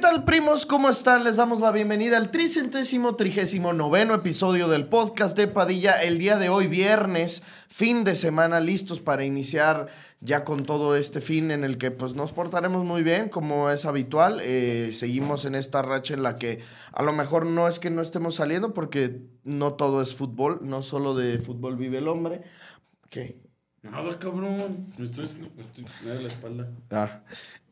Tal, primos? ¿Cómo están? Les damos la bienvenida al tricentésimo trigésimo noveno episodio del podcast de Padilla. El día de hoy, viernes, fin de semana, listos para iniciar ya con todo este fin en el que pues nos portaremos muy bien, como es habitual. Eh, seguimos en esta racha en la que a lo mejor no es que no estemos saliendo, porque no todo es fútbol, no solo de fútbol vive el hombre. ¿Qué? Nada, cabrón. Me estoy, me estoy me da la espalda. Ah.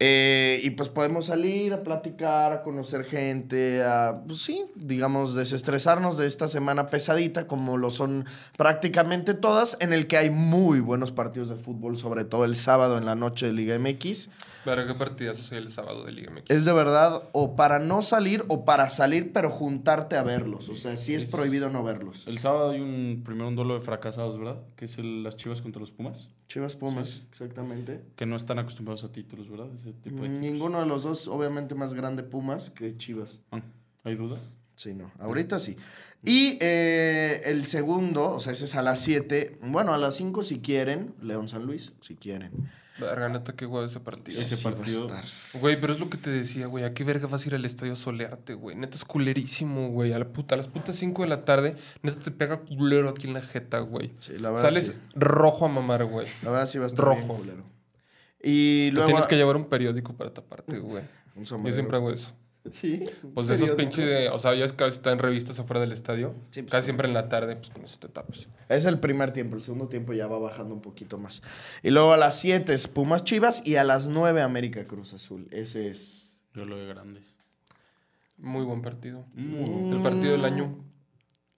Eh, y pues podemos salir a platicar, a conocer gente, a, pues sí, digamos, desestresarnos de esta semana pesadita, como lo son prácticamente todas, en el que hay muy buenos partidos de fútbol, sobre todo el sábado en la noche de Liga MX. Pero qué partidazo soy el sábado de Liga MX. Es de verdad o para no salir o para salir, pero juntarte a verlos. O sea, sí es, Es- prohibido no verlos. El sábado hay un primero un duelo de fracasados, ¿verdad? Que es el- las Chivas contra los Pumas. Chivas Pumas, exactamente. Que no están acostumbrados a títulos, ¿verdad? Ese tipo de equipos. Ninguno de los dos, obviamente, más grande Pumas que Chivas. Ah, ¿Hay duda? Sí, no. Ahorita sí. Y eh, el segundo, o sea, ese es a las 7. Bueno, a las 5 si quieren. León San Luis, si quieren. Verga, neta, qué guay ese partido. Ese Sí va a partido- estar. Güey, pero es lo que te decía, güey. ¿A qué verga vas a ir al estadio a solearte, güey? Neta es culerísimo, güey. A, la puta, a las putas 5 de la tarde, neta te pega culero aquí en la jeta, güey. Sí, la verdad. Sales sí. rojo a mamar, güey. La verdad sí va a estar rojo. bien culero. Y Te luego. tienes que llevar un periódico para taparte, güey. Un Yo sombrero. siempre hago eso. Sí. Pues de esos pinches, de- o sea, ya es casi está en revistas afuera del estadio. Sí, pues, casi siempre en la tarde, pues con eso te tapas. Es el primer tiempo. El segundo tiempo ya va bajando un poquito más. Y luego a las 7 es Pumas Chivas. Y a las 9 América Cruz Azul. Ese es. Yo lo de grandes. Muy buen partido. Muy El partido del año.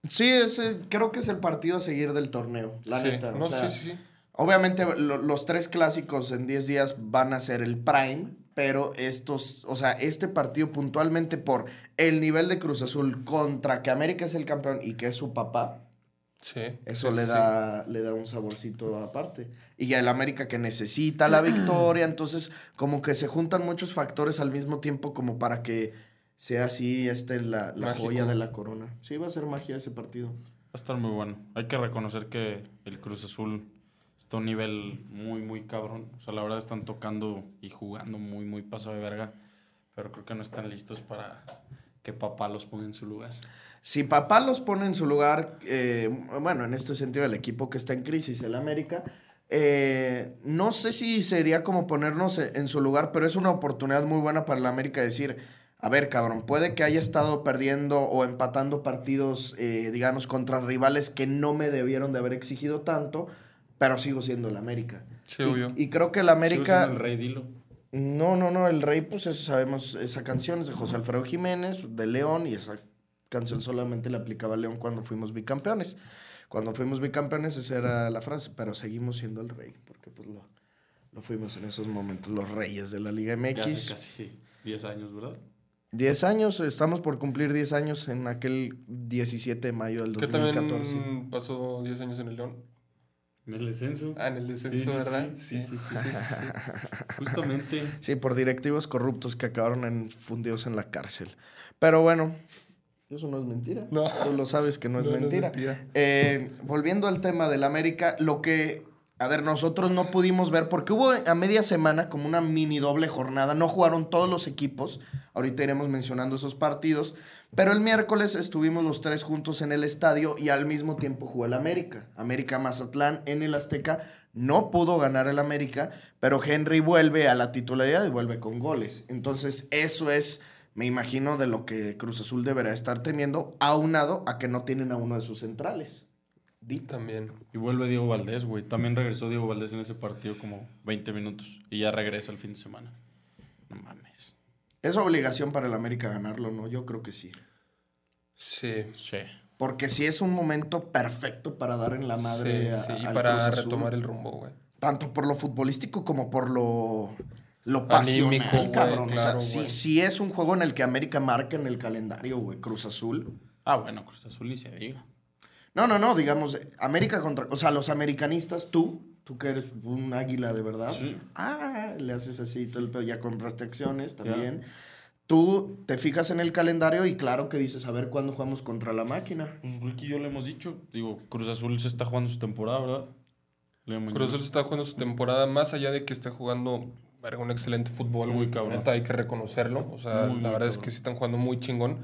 Sí, ese, creo que es el partido a seguir del torneo. La Sí. neta. o No, sea, sí, sí, sí. Obviamente lo- los tres clásicos en 10 días van a ser el prime, pero estos, o sea, este partido puntualmente por el nivel de Cruz Azul contra que América es el campeón y que es su papá, Sí. eso sí, le, sí, da, le da un saborcito aparte. Y ya el América que necesita la victoria, entonces como que se juntan muchos factores al mismo tiempo como para que sea así este, la, la joya de la corona. Sí, va a ser magia ese partido. Va a estar muy bueno. Hay que reconocer que el Cruz Azul está un nivel muy, muy cabrón. O sea, la verdad están tocando y jugando muy, muy paso de verga. Pero creo que no están listos para que papá los ponga en su lugar. Si papá los pone en su lugar, eh, bueno, en este sentido el equipo que está en crisis, el América, eh, no sé si sería como ponernos e- en su lugar, pero es una oportunidad muy buena para el América decir, a ver, cabrón, puede que haya estado perdiendo o empatando partidos, eh, digamos, contra rivales que no me debieron de haber exigido tanto, pero sigo siendo el América. Sí, Y- obvio. Y, creo que el América... el rey, dilo. No, no, no, el rey, pues eso sabemos, esa canción es de José Alfredo Jiménez, de León, y esa canción solamente le aplicaba a León cuando fuimos bicampeones. Cuando fuimos bicampeones, esa era la frase, pero seguimos siendo el rey, porque pues lo, lo fuimos en esos momentos, los reyes de la Liga Ya hace MX. casi 10 años, ¿verdad? 10 años, estamos por cumplir 10 años en aquel 17 de mayo del Que 2014. también pasó 10 años en el León. En el descenso. Ah, en el descenso, Sí, sí, ¿verdad? Sí, sí, sí. Sí, sí, sí. Justamente. Sí, por directivos corruptos que acabaron en, fundidos en la cárcel. Pero bueno, eso no es mentira. No. Tú lo sabes que no es No, no es mentira. mentira. Eh, volviendo al tema del América, lo que, a ver, nosotros no pudimos ver, porque hubo a media semana como una mini doble jornada, no jugaron todos los equipos, ahorita iremos mencionando esos partidos, pero el miércoles estuvimos los tres juntos en el estadio y al mismo tiempo jugó el América. América Mazatlán en el Azteca. No pudo ganar el América, pero Henry vuelve a la titularidad y vuelve con goles. Entonces, eso es, me imagino, de lo que Cruz Azul deberá estar temiendo, aunado a que no tienen a uno de sus centrales. Di. También. Y vuelve Diego Valdés, güey. También regresó Diego Valdés en ese partido como 20 minutos. Y ya regresa el fin de semana. No mames. Es obligación para el América ganarlo, ¿no? Yo creo que sí. Sí. Sí. Porque sí es un momento perfecto para dar en la madre sí, a- sí. Y al para Cruz Azul. retomar el rumbo, güey. Tanto por lo futbolístico como por lo, lo pasional, Anímico, güey, cabrón. o sea, claro, sí, güey. sí es un juego en el que América marca en el calendario, güey, Cruz Azul. Ah, bueno, Cruz Azul y se diga. No, no, no, digamos, América contra... O sea, los americanistas, tú, tú que eres un águila de verdad. Sí. Ah, le haces así todo el pedo, ya compraste acciones también. tú te fijas en el calendario y claro que dices, a ver cuándo jugamos contra la máquina. Pues Ricky y yo le hemos dicho, digo, Cruz Azul se está jugando su temporada, ¿verdad? Cruz Azul está jugando su temporada, más allá de que esté jugando un excelente fútbol. Muy cabrón. Neta, hay que reconocerlo. O sea, Muy, la verdad es que sí están jugando muy chingón.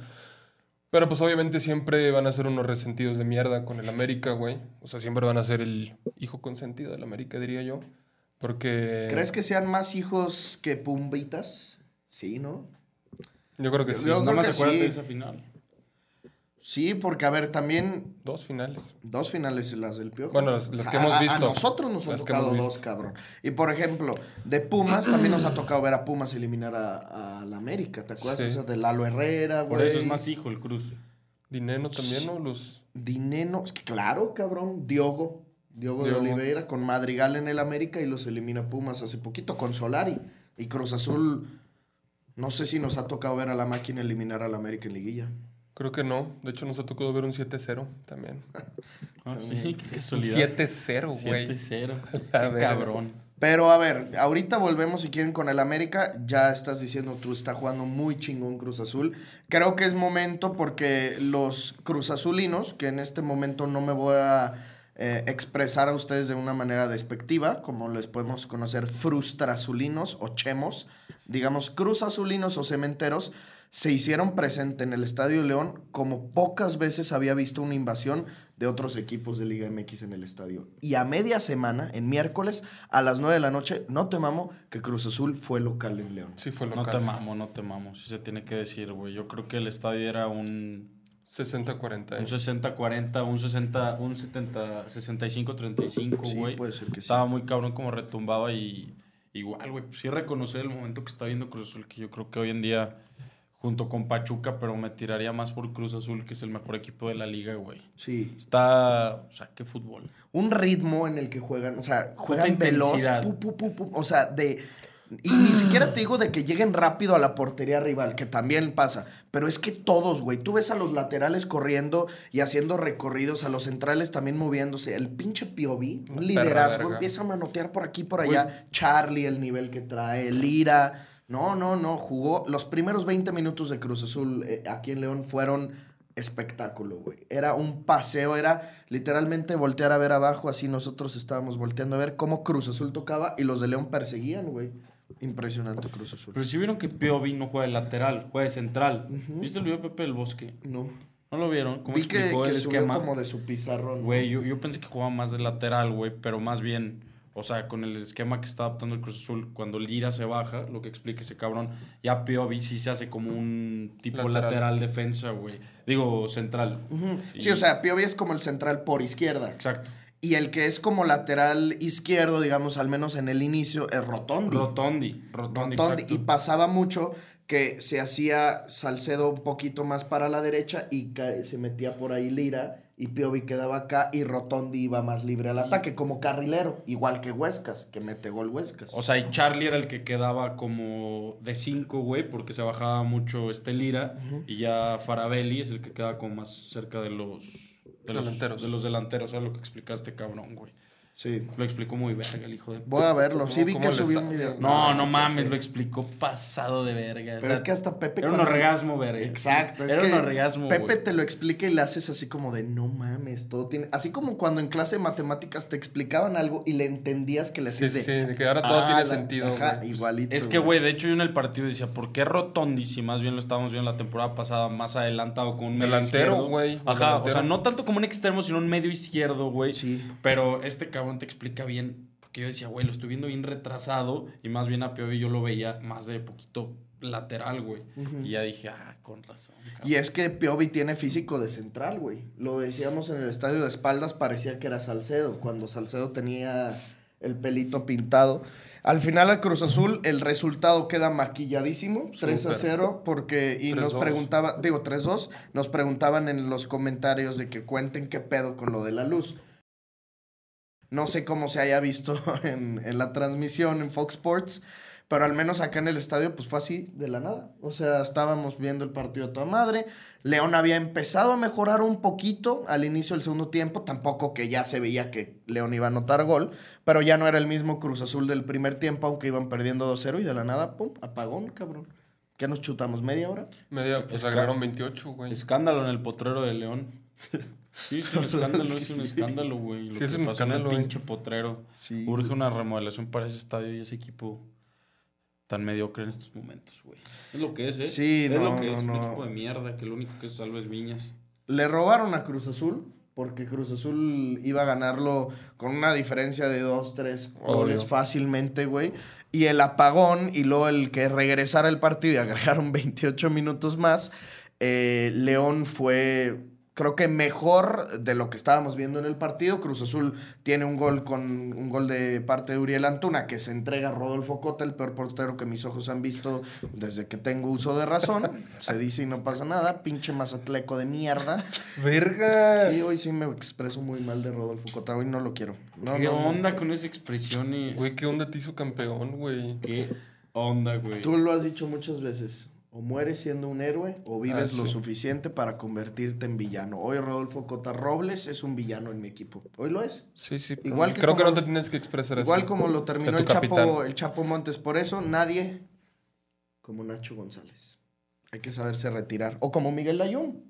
Pero pues obviamente siempre van a ser unos resentidos de mierda con el América, güey. O sea, siempre van a ser el hijo consentido del América, diría yo. Porque... ¿Crees que sean más hijos que Pumbitas? Sí, ¿no? Yo creo que sí. Yo- Nada más que acuérdate sí. de esa final. Sí, porque a ver, también Dos finales. dos finales las del Piojo. Bueno, las- las que A- hemos visto. A nosotros nos han tocado dos, cabrón. Y por ejemplo, de Pumas también nos ha tocado ver a Pumas eliminar a, a la América. ¿Te acuerdas? Sí. Esa de Lalo Herrera, güey. Por eso es más hijo el Cruz. Dinero también, ¿no? Los... Dineno, es que claro, cabrón, Diogo, Diogo, de Diogo. Oliveira con Madrigal en el América y los elimina Pumas hace poquito con Solari. Y Cruz Azul, no sé si nos ha tocado ver a la máquina eliminar al América en liguilla. Creo que no. De hecho, nos ha tocado ver un 7-0 también. Ah, sí, qué casualidad. 7-0, güey. 7-0. La Qué cabrón. Pero a ver, ahorita volvemos si quieren con el América. Ya estás diciendo tú está jugando muy chingón Cruz Azul. Creo que es momento porque los Cruz Azulinos, que en este momento no me voy a eh, expresar a ustedes de una manera despectiva, como les podemos conocer frustrazulinos o chemos, digamos Cruz Azulinos o cementeros, se hicieron presente en el Estadio León como pocas veces había visto una invasión de otros equipos de Liga MX en el estadio. Y a media semana, en miércoles, a las 9 de la noche, no te mamo que Cruz Azul fue local en León. Sí, fue No local. te mamo, no te mamo. Sí se tiene que decir, güey. Yo creo que el estadio era un 60-40. Un 60-40, un 60, un 70, 65-35, Sí, güey. puede ser que sí. Estaba muy cabrón como retumbaba y igual, güey. Sí reconocer el momento que está viendo Cruz Azul, que yo creo que hoy en día, junto con Pachuca, pero me tiraría más por Cruz Azul, que es el mejor equipo de la liga, güey. Sí. Está, o sea, qué fútbol. Un ritmo en el que juegan, o sea, juegan veloz, intensidad. pu, pu, pu, pu, o sea, de... Y ni siquiera te digo de que lleguen rápido a la portería rival, que también pasa. Pero es que todos, güey. Tú ves a los laterales corriendo y haciendo recorridos, a los centrales también moviéndose. El pinche Piovi, Una un liderazgo, verga. empieza a manotear por aquí, por allá. Charlie, el nivel que trae, Lira. No, no, no. Jugó. Los primeros 20 minutos de Cruz Azul eh, aquí en León fueron espectáculo, güey. Era un paseo, era literalmente voltear a ver abajo, así nosotros estábamos volteando a ver cómo Cruz Azul tocaba y los de León perseguían, güey. Impresionante Cruz Azul. Pero si vieron que Piovi no juega de lateral, juega de central. ¿Viste el video de Pepe del Bosque? No. ¿No lo vieron? ¿Cómo Vi que, explicó que el subió esquema? como de su pizarrón. Güey, yo, yo pensé que jugaba más de lateral, güey, pero más bien, o sea, con el esquema que está adaptando el Cruz Azul, cuando Lira se baja, lo que explica ese cabrón, ya Piovi sí se hace como un tipo Lateral. lateral, defensa, güey. Digo, central. Sí, Y- o sea, Piovi es como el central por izquierda. Exacto. Y el que es como lateral izquierdo, digamos, al menos en el inicio, es Rotondi. Rotondi. Rotondi. Y pasaba mucho que se hacía Salcedo un poquito más para la derecha y se metía por ahí Lira y Piovi quedaba acá y Rotondi iba más libre al ataque como carrilero, igual que Huescas, que mete gol Huescas. O sea, y Charlie era el que quedaba como de 5, güey, porque se bajaba mucho este Lira. Y ya Farabelli es el que queda como más cerca de los, de los Delanteros. De los delanteros, o sea, lo que explicaste, cabrón, güey. Sí. Lo explicó muy verga el hijo de... Voy a verlo. Sí ¿Cómo- vi que subió un video. No, no mames, lo explicó pasado de verga. o Pero sea, es que hasta Pepe... Era un orgasmo, verga. Exacto. Es Era que un orgasmo, Pepe te lo explica y le haces así como de no mames, todo tiene. Así como cuando en clase de matemáticas te explicaban algo y le entendías que le Sí, hacías sí, de. de que ahora todo "Ah, tiene la- sentido, Ajá, igualito. Es que, güey, de hecho yo en el partido decía, ¿por qué Rotondi, si más bien lo estábamos viendo la temporada pasada, más adelantado con un medio Delantero, güey, Ajá, o sea, no tanto como un extremo, sino un medio izquierdo, güey. Sí. Pero este cabrón te explica bien, porque yo decía, güey, lo estoy viendo bien retrasado, y más bien a Piovi yo lo veía más de poquito lateral, güey. Y ya dije, ah, con razón. cabrón". Y es que Piovi tiene físico de central, güey. Lo decíamos en el estadio de espaldas, parecía que era Salcedo, cuando Salcedo tenía el pelito pintado. Al final a Cruz Azul el resultado queda maquilladísimo, 3 a Súper. 0, porque y nos 3-2. preguntaba, digo 3-2, nos preguntaban en los comentarios de que cuenten qué pedo con lo de la luz. No sé cómo se haya visto en, en la transmisión en Fox Sports, pero al menos acá en el estadio pues fue así de la nada. O sea, estábamos viendo el partido a toda madre. León había empezado a mejorar un poquito al inicio del segundo tiempo, tampoco que ya se veía que León iba a anotar gol, pero ya no era el mismo Cruz Azul del primer tiempo, aunque iban perdiendo 2-0 y de la nada, pum, apagón, cabrón. ¿Qué nos chutamos? ¿Media hora? Media, Es pues agregaron 28, güey. Escándalo en el potrero de León. Sí, es un escándalo, es un escándalo, güey. Sí, Lo es que un pasó en el escándalo, eh. pinche potrero. Sí. Urge una remodelación para ese estadio y ese equipo tan mediocre en estos momentos, güey. Es lo que es, ¿eh? Sí, es no, lo que no, es. Un equipo de mierda que lo único que se salva es Viñas. Le robaron a Cruz Azul porque Cruz Azul iba a ganarlo con una diferencia de dos, tres goles Obvio. fácilmente, güey. Y el apagón y luego el que regresara el partido y agregaron 28 minutos más, eh, León fue, creo que mejor de lo que estábamos viendo en el partido. Cruz Azul tiene un gol con un gol de parte de Uriel Antuna que se entrega a Rodolfo Cota, el peor portero que mis ojos han visto desde que tengo uso de razón. Se dice y no pasa nada, pinche mazatleco de mierda. ¡Verga! Sí, hoy sí me expreso muy mal de Rodolfo Cota, hoy no lo quiero. No, ¿Qué no, no. onda con esas expresiones? Güey, ¿qué onda te hizo campeón, güey? ¿Qué onda, güey? Tú lo has dicho muchas veces. O mueres siendo un héroe o vives Ah, lo sí. suficiente para convertirte en villano. Hoy Rodolfo Cota Robles es un villano en mi equipo. Hoy lo es. Sí, sí. pero Igual que Creo que como- no te tienes que expresar Igual así. como lo terminó el Chapo, el Chapo Montes. Por eso nadie como Nacho González. Hay que saberse retirar. O como Miguel Layún.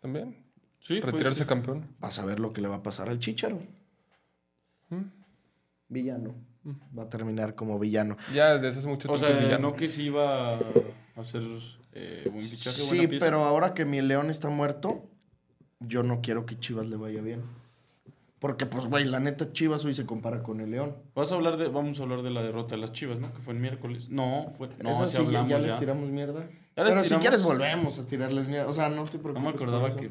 También. Sí, pues, Retirarse campeón. Vas a ver lo que le va a pasar al Chicharo. ¿Mm? Villano. Va a terminar como villano. Ya desde hace mucho O tiempo es sea, villano. no que sí iba a hacer eh, buen fichaje, Sí, buena pieza. pero ahora que mi León está muerto, yo no quiero que Chivas le vaya bien. Porque, pues, güey, la neta Chivas hoy se compara con el León. Vas a hablar de, vamos a hablar de la derrota de las Chivas, ¿no? Que fue el miércoles. No, fue, no, Esa sí hablamos ya ya. les tiramos mierda. Les pero si tiramos. quieres volvemos a tirarles mierda. O sea, no estoy No preocupado. me acordaba que,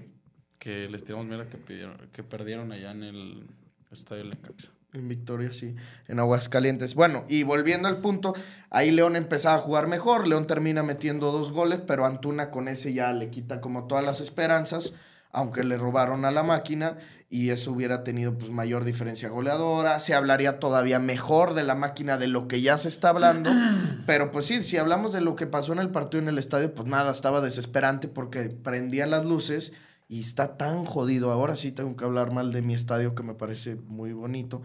que les tiramos mierda que, pidieron, que perdieron allá en el estadio Lecaxa. En Victoria, sí. En Aguascalientes. Bueno, y volviendo al punto, ahí León empezaba a jugar mejor. León termina metiendo dos goles, pero Antuna con ese ya le quita como todas las esperanzas, aunque le robaron a la máquina y eso hubiera tenido pues mayor diferencia goleadora. Se hablaría todavía mejor de la máquina de lo que ya se está hablando. pero pues sí, si hablamos de lo que pasó en el partido en el estadio, pues nada, estaba desesperante porque prendían las luces. Y está tan jodido. Ahora sí tengo que hablar mal de mi estadio, que me parece muy bonito.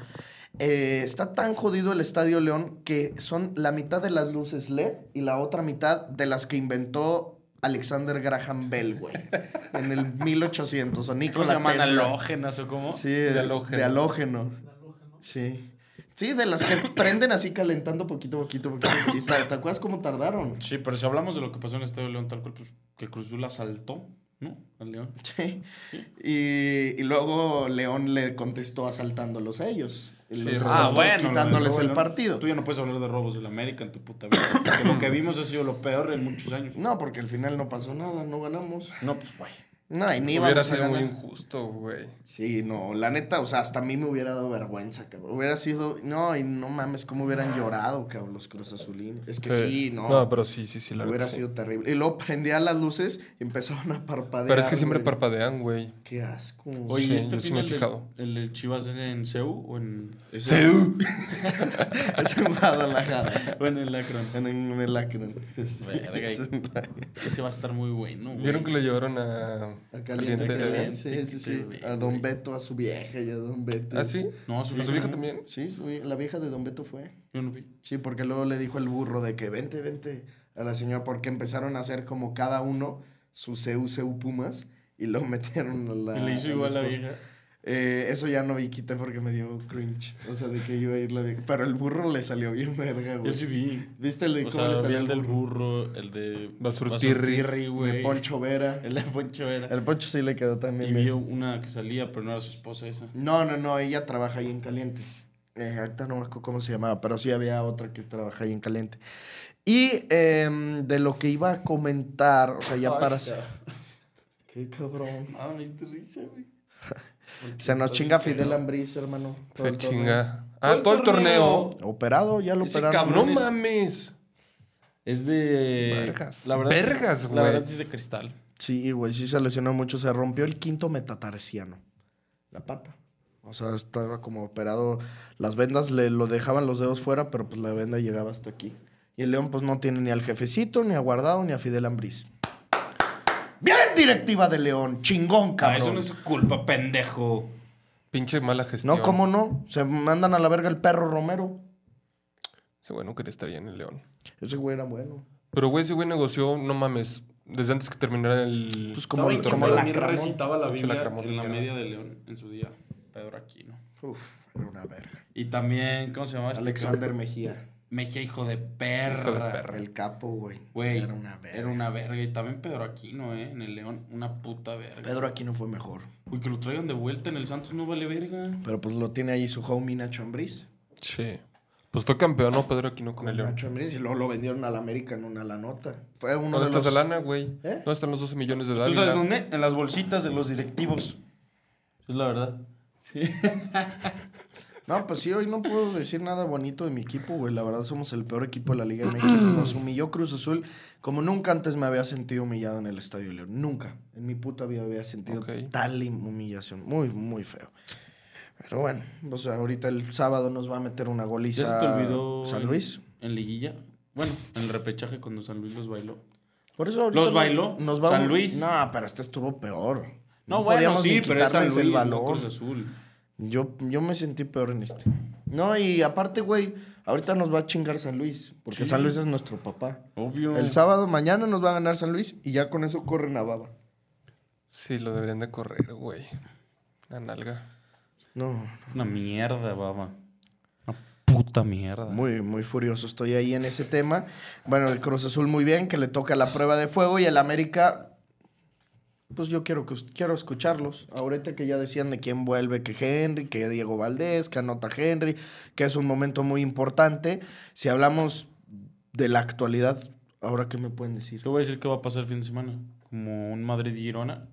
Eh, está tan jodido el Estadio León que son la mitad de las luces LED y la otra mitad de las que inventó Alexander Graham Bell, güey. en el 1800. O ¿Cómo Nikola se llaman? ¿Halógenas o cómo? Sí, de, halógeno. de halógeno. Sí. Sí, de las que prenden así calentando poquito, poquito, poquito. poquito. ¿Te, te acuerdas cómo tardaron? Sí, pero si hablamos de lo que pasó en el estadio León, tal cual, pues que Cruz Azul asaltó, ¿no? Al León. Sí. Y, y luego León le contestó asaltándolos a ellos. Y Sí, ah, bueno, quitándoles el partido. Tú ya no puedes hablar de robos del América en tu puta vida. porque lo que vimos ha sido lo peor en muchos años. No, porque al final no pasó nada, no ganamos. No, pues, güey. No, y ni Hubiera sido muy injusto, güey. Sí, no, la neta, o sea, hasta a mí me hubiera dado vergüenza, cabrón. Hubiera sido, no, y no mames, cómo hubieran llorado, cabrón, los Cruz Azulines. Es que sí, no. No, pero sí, sí, sí, la hubiera verdad, sí. sido terrible. Y luego prendían las luces y empezaban a parpadear. Pero es que siempre güey. parpadean, güey. Qué asco. Oye, Sí, ¿este yo sí me he fijado. el de Chivas es en CEU o en... es es en Guadalajara. O en el Akron. En, en el Akron. Sí, Verga, es en- Ese va a estar muy bueno, güey. ¿Vieron que lo llevaron a, A caliente, de- caliente. Sí, sí, sí. A Don. Beto, a su vieja y a Don Beto. ¿Ah, sí? No, ¿A su su vieja también? Sí, su vie- la vieja de Don Beto fue. Yo no vi. Sí, porque luego le dijo el burro de que vente, vente a la señora, porque empezaron a hacer como cada uno su CU, CU Pumas y lo metieron a la. Y le hizo a igual a la esposa. vieja. Eh, eso ya no vi, quité porque me dio cringe. O sea, de que iba a ir la vieja. Pero el burro le salió bien verga, güey. Yo sí vi. ¿Viste el de O cómo le sea, vi salió el del burro? el de... Basurtirri. Güey. De Poncho Vera. El de Poncho era. El Poncho sí le quedó también Y bien. vio una que salía, pero no era su esposa esa. No, no, no, ella trabaja ahí en Caliente. Eh, ahorita no me acuerdo cómo se llamaba, pero sí había otra que trabaja ahí en Caliente. Y em, de lo que iba a comentar, o sea, ya para... Qué cabrón. Ah, me diste risa, güey. Se nos chinga Fidel Ambriz, hermano. todo Se chinga. Ah, todo el torneo. Operado, ya lo Ese operaron. No cabrón es- mames. Es de... Vergas. La verdad, Vergas, La güey. verdad sí es de cristal. Sí, güey, sí se lesionó mucho. Se rompió el quinto metatarsiano. La pata. O sea, estaba como operado. Las vendas le lo dejaban los dedos fuera, pero pues la venda llegaba hasta aquí. Y el León pues no tiene ni al jefecito, ni a Guardado, ni a Fidel Ambriz. Bien directiva de León, chingón, Ah, cabrón. eso no es su culpa, pendejo. Pinche mala gestión. No, ¿cómo no? Se mandan a la verga el perro Romero. Ese bueno que estaría en el León. Ese güey era bueno. Pero, güey, ese güey negoció, no mames, desde antes que terminara el... Pues como, ¿Saben el- quién como la recitaba la Biblia en la ya. media de León en su día? Pedro Aquino. Uf, era una verga. Y también, ¿cómo se llama este? Alexander Mejía. Mejía, hijo de perra. Hijo de perra. El capo, güey. Güey, Era una verga. Era una verga. Y también Pedro Aquino, ¿eh? En el León, una puta verga. Pedro aquí no fue mejor. Uy, que lo traigan de vuelta en el Santos no vale verga. Pero pues lo tiene ahí su homie Nacho Ambriz. Sí. Pues fue campeón, ¿no? Pedro Aquino con Con el León. Nacho Ambriz y luego lo vendieron al América en una la nota. Fue uno ¿Dónde de está los... esa lana, güey? ¿Eh? ¿Dónde están los 12 millones de ¿Tú dólares? sabes dónde? En las bolsitas de los directivos. Es la verdad. Sí. No, pues sí, hoy no puedo decir nada bonito de mi equipo, güey. La verdad somos el peor equipo de la Liga MX. Nos humilló Cruz Azul como nunca antes me había sentido humillado en el Estadio León. Nunca. En mi puta vida había sentido tal humillación. Muy, muy feo. Pero bueno, pues ahorita el sábado nos va a meter una goliza ¿Ya se te olvidó San Luis. En, liguilla. Bueno, en el repechaje cuando San Luis los bailó. Por eso ¿Los no- bailó? Nos va San Luis. No, pero este estuvo peor. No, bueno, podíamos sí, pero es San quitarles Luis, el no balón. Cruz Azul. Yo, yo me sentí peor en este. No, y aparte, güey, ahorita nos va a chingar San Luis, porque Sí. San Luis es nuestro papá. Obvio. El sábado, mañana nos va a ganar San Luis y ya con eso corren a baba. Sí, lo deberían de correr, güey. La nalga. No, Una mierda, baba. Una puta mierda. muy, muy furioso estoy ahí en ese tema. Bueno, el Cruz Azul muy bien, que le toca la prueba de fuego y el América, pues yo quiero, que, quiero escucharlos. Ahorita que ya decían de quién vuelve, que Henry, que Diego Valdés, que anota Henry, que es un momento muy importante. Si hablamos de la actualidad, ¿ahora qué me pueden decir? Te voy a decir qué va a pasar el fin de semana. Como un Madrid-Girona.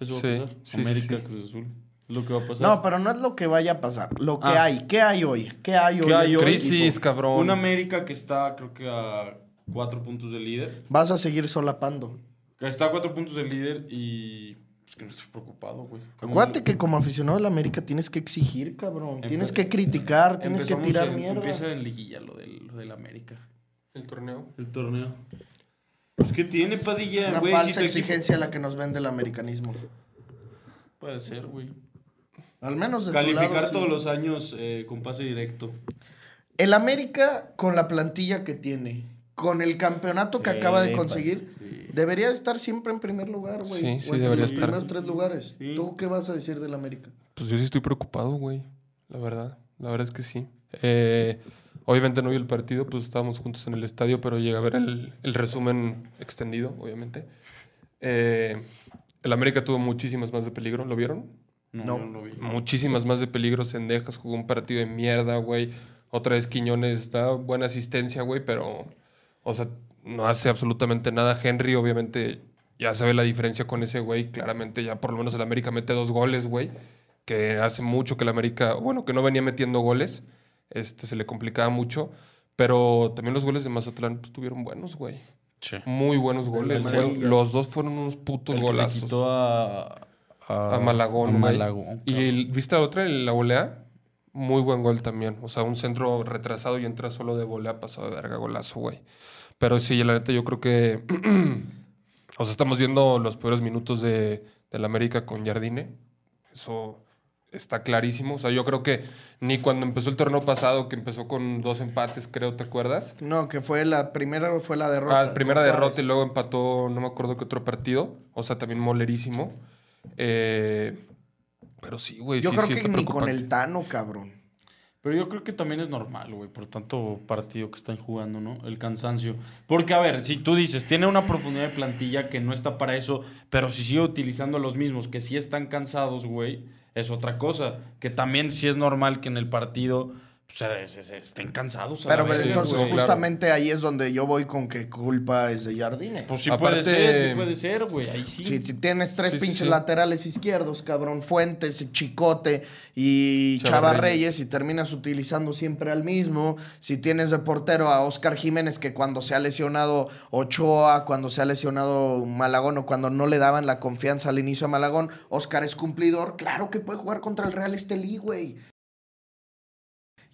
Eso Sí, va a pasar. sí, América, sí. Cruz Azul. Lo que va a pasar. No, pero no es lo que vaya a pasar, lo que Ah. hay. ¿Qué hay hoy? ¿Qué hay hoy? ¿Qué hay hoy? Crisis, cabrón. Un América que está, creo que a cuatro puntos del líder. Vas a seguir solapando. Que está a cuatro puntos del líder y. Pues que no estoy preocupado, güey. Acuérdate que como aficionado de la América tienes que exigir, cabrón. Empe- Tienes que criticar, tienes que tirar en- mierda. Empieza en liguilla lo del, lo del América. El torneo. El torneo. Pues, ¿qué tiene, Padilla? Una güey? falsa Si tu equipo- exigencia la que nos vende el americanismo. Puede ser, güey. Al menos de tu Calificar sí. todos los años eh, con pase directo. El América, con la plantilla que tiene, con el campeonato que Sí, acaba de conseguir, sí. Debería estar siempre en primer lugar, güey. Sí, O sí, debería los estar. primeros tres lugares. Sí. ¿Tú qué vas a decir del América? Pues yo sí estoy preocupado, güey. La verdad. La verdad es que sí. Eh, obviamente no vi el partido, pues estábamos juntos en el estadio, pero llegué a ver el, el resumen extendido, obviamente. Eh, el América tuvo muchísimas más de peligro, ¿lo vieron? No, No. lo vi. Muchísimas más de peligro. Sendejas jugó un partido de mierda, güey. Otra vez Quiñones está buena asistencia, güey, pero, o sea, no hace absolutamente nada. Henry, obviamente, ya sabe la diferencia con ese güey. Claramente, ya por lo menos el América mete dos goles, güey. Que hace mucho que el América, bueno, que no venía metiendo goles. Este, se le complicaba mucho. Pero también los goles de Mazatlán pues, estuvieron buenos, güey. Sí. Muy buenos goles. güey. Los dos fueron unos putos El que se golazos. quitó a... A Malagón, a. Malagón, Y ¿viste la otra, la volea? Muy buen gol también. O sea, un centro retrasado y entra solo de volea, pasado de verga, golazo, güey. Pero sí, la neta, yo creo que. o sea, estamos viendo los peores minutos de, del América con Jardine. Eso está clarísimo. O sea, yo creo que ni cuando empezó el torneo pasado, que empezó con dos empates, creo, ¿te acuerdas? No, que fue la primera fue la derrota. Ah, primera derrota Juárez. y luego empató, no me acuerdo qué otro partido. O sea, también molerísimo. Eh, pero sí, güey, Yo sí, creo sí que está ni con el Tano, cabrón. Pero yo creo que también es normal, güey, por tanto partido que están jugando, ¿no? El cansancio. Porque, a ver, si tú dices, tiene una profundidad de plantilla que no está para eso, pero si sigue utilizando a los mismos que sí están cansados, güey, es otra cosa. Que también sí es normal que en el partido pues, se- se estén cansados. a Pero entonces claro. justamente ahí es donde yo voy con que culpa es de Jardine. Pues sí Aparte- puede ser, sí puede ser, güey, ahí sí. Si, si tienes tres Sí, pinches sí. laterales izquierdos, cabrón, Fuentes, Chicote y Chava Chava Reyes. Reyes, y terminas utilizando siempre al mismo. Si tienes de portero a Oscar Jiménez, que cuando se ha lesionado Ochoa, cuando se ha lesionado Malagón o cuando no le daban la confianza al inicio a Malagón, Oscar es cumplidor. Claro que puede jugar contra el Real Estelí, güey.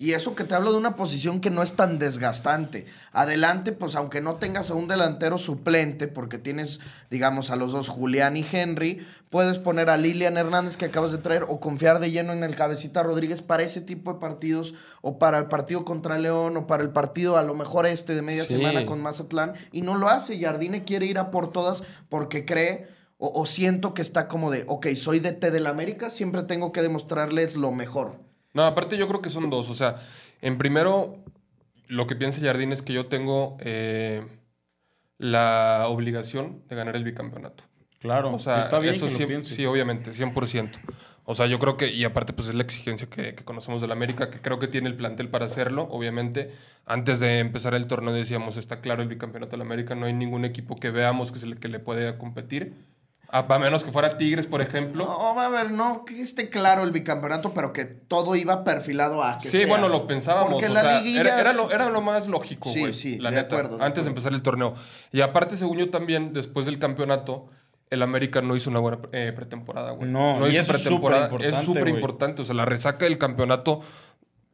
Y eso que te hablo de una posición que no es tan desgastante. Adelante, pues aunque no tengas a un delantero suplente, porque tienes, digamos, a los dos, Julián y Henry, puedes poner a Lilian Hernández que acabas de traer o confiar de lleno en el cabecita Rodríguez para ese tipo de partidos o para el partido contra León o para el partido a lo mejor este de media Sí. semana con Mazatlán. Y no lo hace. Jardine quiere ir a por todas porque cree o, o siento que está como de, ok, soy DT del América, siempre tengo que demostrarles lo mejor. No, aparte yo creo que son dos. O sea, en primero, lo que piensa Jardín es que yo tengo eh, la obligación de ganar el bicampeonato. Claro, O sea, está bien eso que sí, sí, obviamente, 100%. O sea, yo creo que, y aparte, pues es la exigencia que, que conocemos del América, que creo que tiene el plantel para hacerlo, obviamente. Antes de empezar el torneo decíamos, está claro el bicampeonato del América, no hay ningún equipo que veamos que, se le, que le puede competir. A, a menos que fuera Tigres, por ejemplo. No, va a ver, no que esté claro el bicampeonato, pero que todo iba perfilado a que Sí, sea. bueno, lo pensábamos. Porque o la sea, liguilla era, lo, era lo más lógico, Sí, güey. sí, la de neta, acuerdo, de antes de acuerdo. empezar el torneo. Y aparte, según yo también, después del campeonato, el América no hizo una buena eh, pretemporada, güey. No, y hizo eso pretemporada. Es súper importante. O sea, la resaca del campeonato,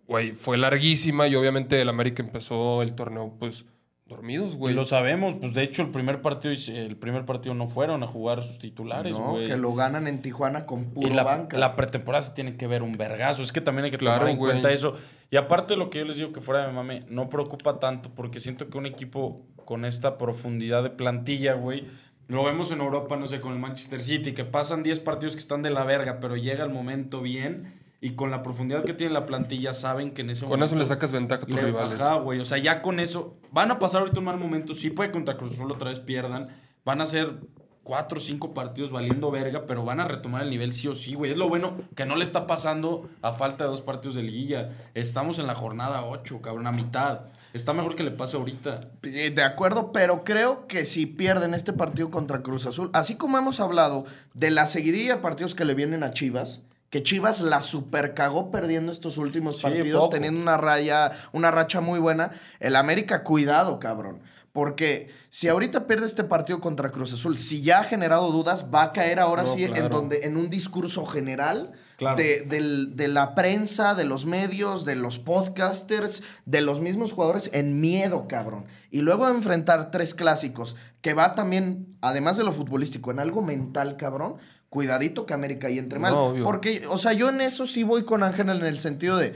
güey, fue larguísima y obviamente el América empezó el torneo, pues, dormidos, Y güey. lo sabemos, pues de hecho el primer partido el primer partido no fueron a jugar sus titulares, No, güey. que lo ganan en Tijuana con puro y la, banca. la pretemporada se tiene que ver un vergazo. Es que también hay que Claro, tomar en güey. cuenta eso. Y aparte lo que yo les digo que fuera de mame, no preocupa tanto porque siento que un equipo con esta profundidad de plantilla, güey, lo vemos en Europa, no sé, con el Manchester City, que pasan 10 partidos que están de la verga, pero llega el momento bien y con la profundidad que tiene la plantilla saben que en ese Con momento... eso le sacas ventaja a tus Le- rivales. Ajá, güey. O sea, ya con eso. Van a pasar ahorita un mal momento. Sí puede contra Cruz Azul otra vez pierdan. Van a ser cuatro o cinco partidos valiendo verga, pero van a retomar el nivel sí o sí, güey. Es lo bueno que no le está pasando a falta de dos partidos de liguilla. Estamos en la jornada 8, cabrón, a mitad. Está mejor que le pase ahorita. Eh, De acuerdo, pero creo que si pierden este partido contra Cruz Azul, así como hemos hablado de la seguidilla de partidos que le vienen a Chivas, que Chivas la super cagó perdiendo estos últimos Sí, partidos, teniendo una raya, una racha muy buena, el América, cuidado, cabrón. Porque si ahorita pierde este partido contra Cruz Azul, si ya ha generado dudas, va a caer ahora No, sí en donde en un discurso general Claro. de, del- de la prensa, de los medios, de los podcasters, de los mismos jugadores en miedo, cabrón. Y luego de enfrentar tres clásicos, que va también, además de lo futbolístico, en algo mental, cabrón. Cuidadito que América ahí entre mal. No. Porque, o sea, yo en eso sí voy con Ángel en el sentido de.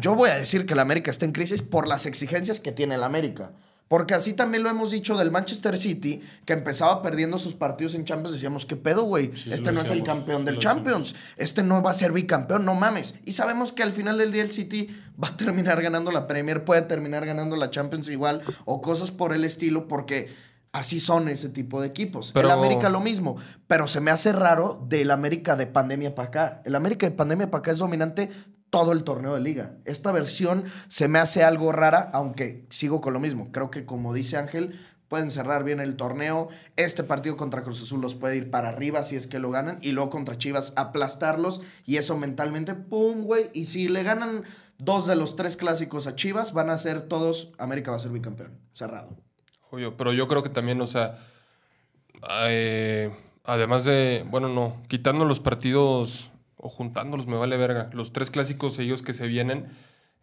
Yo voy a decir que la América está en crisis por las exigencias que tiene el América. Porque así también lo hemos dicho del Manchester City, que empezaba perdiendo sus partidos en Champions. Decíamos, ¿qué pedo, güey? Sí, este no es el campeón sí del Champions. Este no va a ser bicampeón, no mames. Y sabemos que al final del día el City va a terminar ganando la Premier, puede terminar ganando la Champions igual, o cosas por el estilo, porque así son ese tipo de equipos. Pero- El América lo mismo, pero se me hace raro del América de pandemia para acá. El América de pandemia para acá es dominante todo el torneo de liga. Esta versión se me hace algo rara, aunque sigo con lo mismo. Creo que como dice Ángel, pueden cerrar bien el torneo. Este partido contra Cruz Azul los puede ir para arriba si es que lo ganan. Y luego contra Chivas aplastarlos. Y eso mentalmente, ¡pum, güey! Y si le ganan dos de los tres clásicos a Chivas, van a ser todos, América va a ser bicampeón. Cerrado. Obvio, pero yo creo que también, o sea, eh, además de, bueno, no, quitando los partidos o juntándolos, me vale verga, los tres clásicos seguidos que se vienen,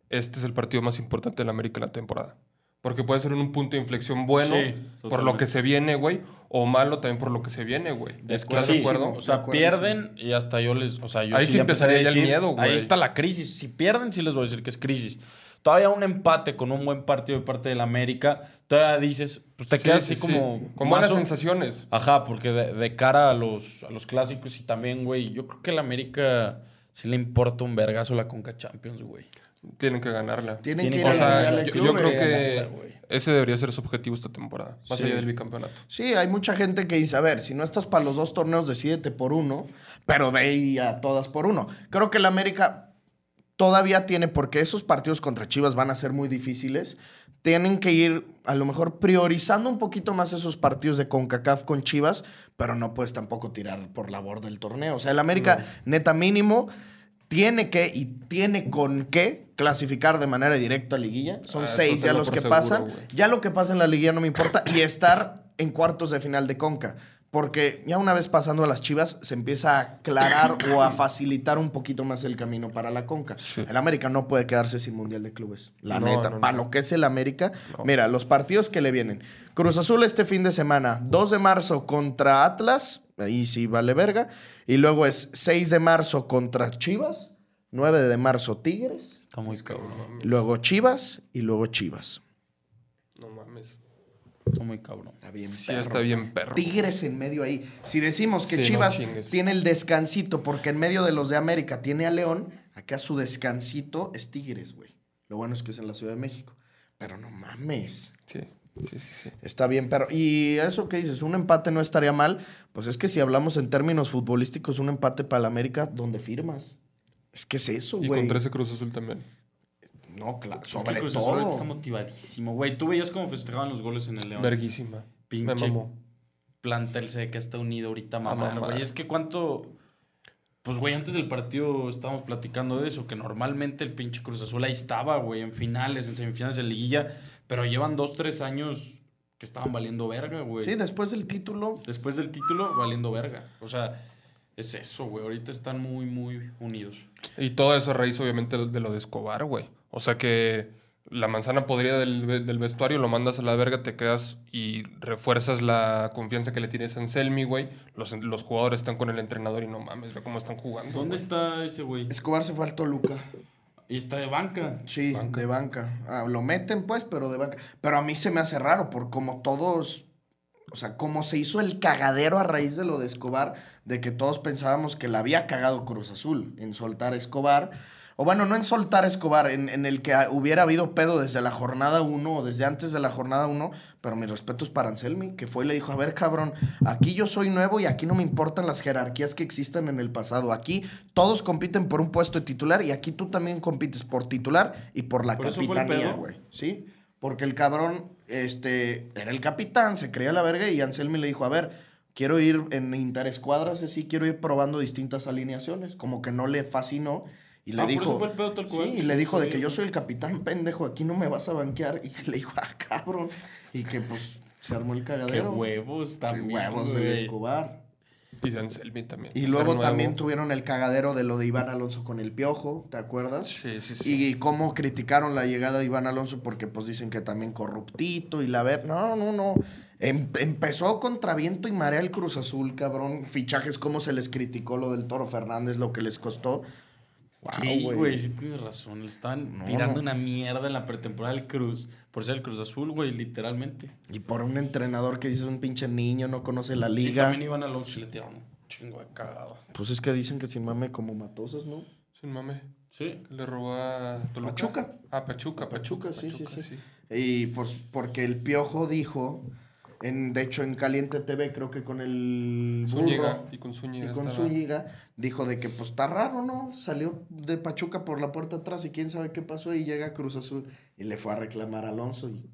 este es el partido más importante de la América en la temporada. Porque puede ser un punto de inflexión bueno Sí, por lo que se viene, güey, o malo también por lo que se viene, güey. Es que ¿Estás sí, de acuerdo? o sea, pierden y hasta yo les, o sea, yo Ahí sí empezaría ya el miedo, güey. Ahí está la crisis. Si pierden, sí les voy a decir que es crisis. Todavía un empate con un buen partido de parte del América, todavía dices, pues te Sí, quedas sí, así sí. como... Con más buenas o- sensaciones. Ajá, porque de, de cara a los, a los clásicos y también, güey, yo creo que el América sí le importa un vergazo la Conca Champions, güey. Tienen que ganarla. Tienen Tienen que ir que- O sea, yo, yo creo que ese debería ser su objetivo esta temporada, más Sí. allá del bicampeonato. Sí, hay mucha gente que dice, a ver, si no estás para los dos torneos, decídete por uno, pero ve y a todas por uno. Creo que el América todavía tiene, porque esos partidos contra Chivas van a ser muy difíciles, tienen que ir a lo mejor priorizando un poquito más esos partidos de CONCACAF con Chivas, pero no puedes tampoco tirar por la borda del torneo. O sea, el América, neta mínimo, tiene que y tiene con qué clasificar de manera directa a liguilla. Son Ah, seis ya los que seguro, pasan. Ya lo que pasa en la liguilla no me importa. Y estar en cuartos de final de Conca. Porque ya una vez pasando a las Chivas, se empieza a aclarar o a facilitar un poquito más el camino para la Conca. Sí. El América no puede quedarse sin Mundial de Clubes. La No, neta, no, para lo que es el América. Mira, los partidos que le vienen. Cruz Azul este fin de semana, 2 de marzo contra Atlas, ahí sí vale verga. Y luego es 6 de marzo contra Chivas, 9 de marzo Tigres, Está muy cabrón. luego Chivas y luego Chivas. No mames. Está muy cabrón. Está bien, Sí, perro. está bien perro. Tigres en medio ahí. Si decimos que Sí, Chivas tiene el descansito porque en medio de los de América tiene a León, acá su descansito es Tigres, güey. Lo bueno es que es en la Ciudad de México. Pero no mames. Sí, sí, sí, sí. Está bien, pero. Y eso que dices, un empate no estaría mal. Pues es que si hablamos en términos futbolísticos, un empate para el América, ¿dónde firmas? Es que es eso, Y güey. contra ese Cruz Azul también. No, claro, Es que sobre Cruz Azul está motivadísimo, güey. Tú veías cómo festejaban los goles en el León. Verguísima. Me Pinche mamó. plantel se que está unido ahorita a mamar, güey. Es que cuánto... Pues, güey, antes del partido estábamos platicando de eso, que normalmente el pinche Cruz Azul ahí estaba, güey, en finales, en semifinales de liguilla, pero llevan dos, tres años que estaban valiendo verga, güey. Sí, después del título. Después del título, valiendo verga. O sea, es eso, güey. Ahorita están muy, muy unidos. Y todo eso a raíz, obviamente, de lo de Escobar, güey. O sea que la manzana podrida del, ve- del vestuario lo mandas a la verga, te quedas y refuerzas la confianza que le tienes a Anselmi, güey. Los, los jugadores están con el entrenador y no mames, ve cómo están jugando. ¿Dónde güey. está ese güey? Escobar se fue al Toluca. Y está de banca. Sí, Banca. de banca. Ah, lo meten, pues, pero de banca. Pero a mí se me hace raro, por como todos. O sea, como se hizo el cagadero a raíz de lo de Escobar, de que todos pensábamos que la había cagado Cruz Azul en soltar a Escobar. O bueno, no en soltar a Escobar, en, en el que hubiera habido pedo desde la jornada 1 o desde antes de la jornada 1. Pero mi respeto es para Anselmi, que fue y le dijo: A ver, cabrón, aquí yo soy nuevo y aquí no me importan las jerarquías que existan en el pasado. Aquí todos compiten por un puesto de titular y aquí tú también compites por titular y por la ¿Por capitanía, güey. ¿Sí? Porque el cabrón este, era el capitán, se creía la verga y Anselmi le dijo, a ver, quiero ir en interescuadras, así, quiero ir probando distintas alineaciones. Como que no le fascinó y le Ah, por dijo... eso fue el pedo tal cual. Sí, y le dijo de que yo soy el capitán, pendejo, aquí no me vas a banquear. Y que le dijo, ah, cabrón. Y que pues se armó el Qué cagadero. huevos Qué también, huevos del güey. Escobar. Y de Anselmi también. Y luego también tuvieron el cagadero de lo de Iván Alonso con el piojo, ¿te acuerdas? Sí, sí, sí. Y cómo criticaron la llegada de Iván Alonso porque pues dicen que también corruptito y la ver... No, no, no. Em- empezó contra viento y marea el Cruz Azul, cabrón. Fichajes, cómo se les criticó lo del Toro Fernández, lo que les costó. Wow, Sí, güey. sí tienes razón. Le estaban No. tirando una mierda en la pretemporada del Cruz. Por ser el Cruz Azul, güey, literalmente. Y por un entrenador que dice un pinche niño, no conoce la Y liga. también iban a Alonso y le tiraron un chingo de cagado. Pues es que dicen que sin mame como matosas, ¿no? Sin mame. Sí. Le robó a Toluca. Pachuca. Ah, Pachuca, Pachuca. Pachuca, sí, sí, sí. Y pues porque el piojo dijo, en, de hecho en Caliente TV, creo que con el burro Zúñiga. Y con y Zúñiga. con estaba. Zúñiga, dijo de que pues está raro, ¿no? Salió de Pachuca por la puerta atrás y quién sabe qué pasó y llega a Cruz Azul y le fue a reclamar a Alonso y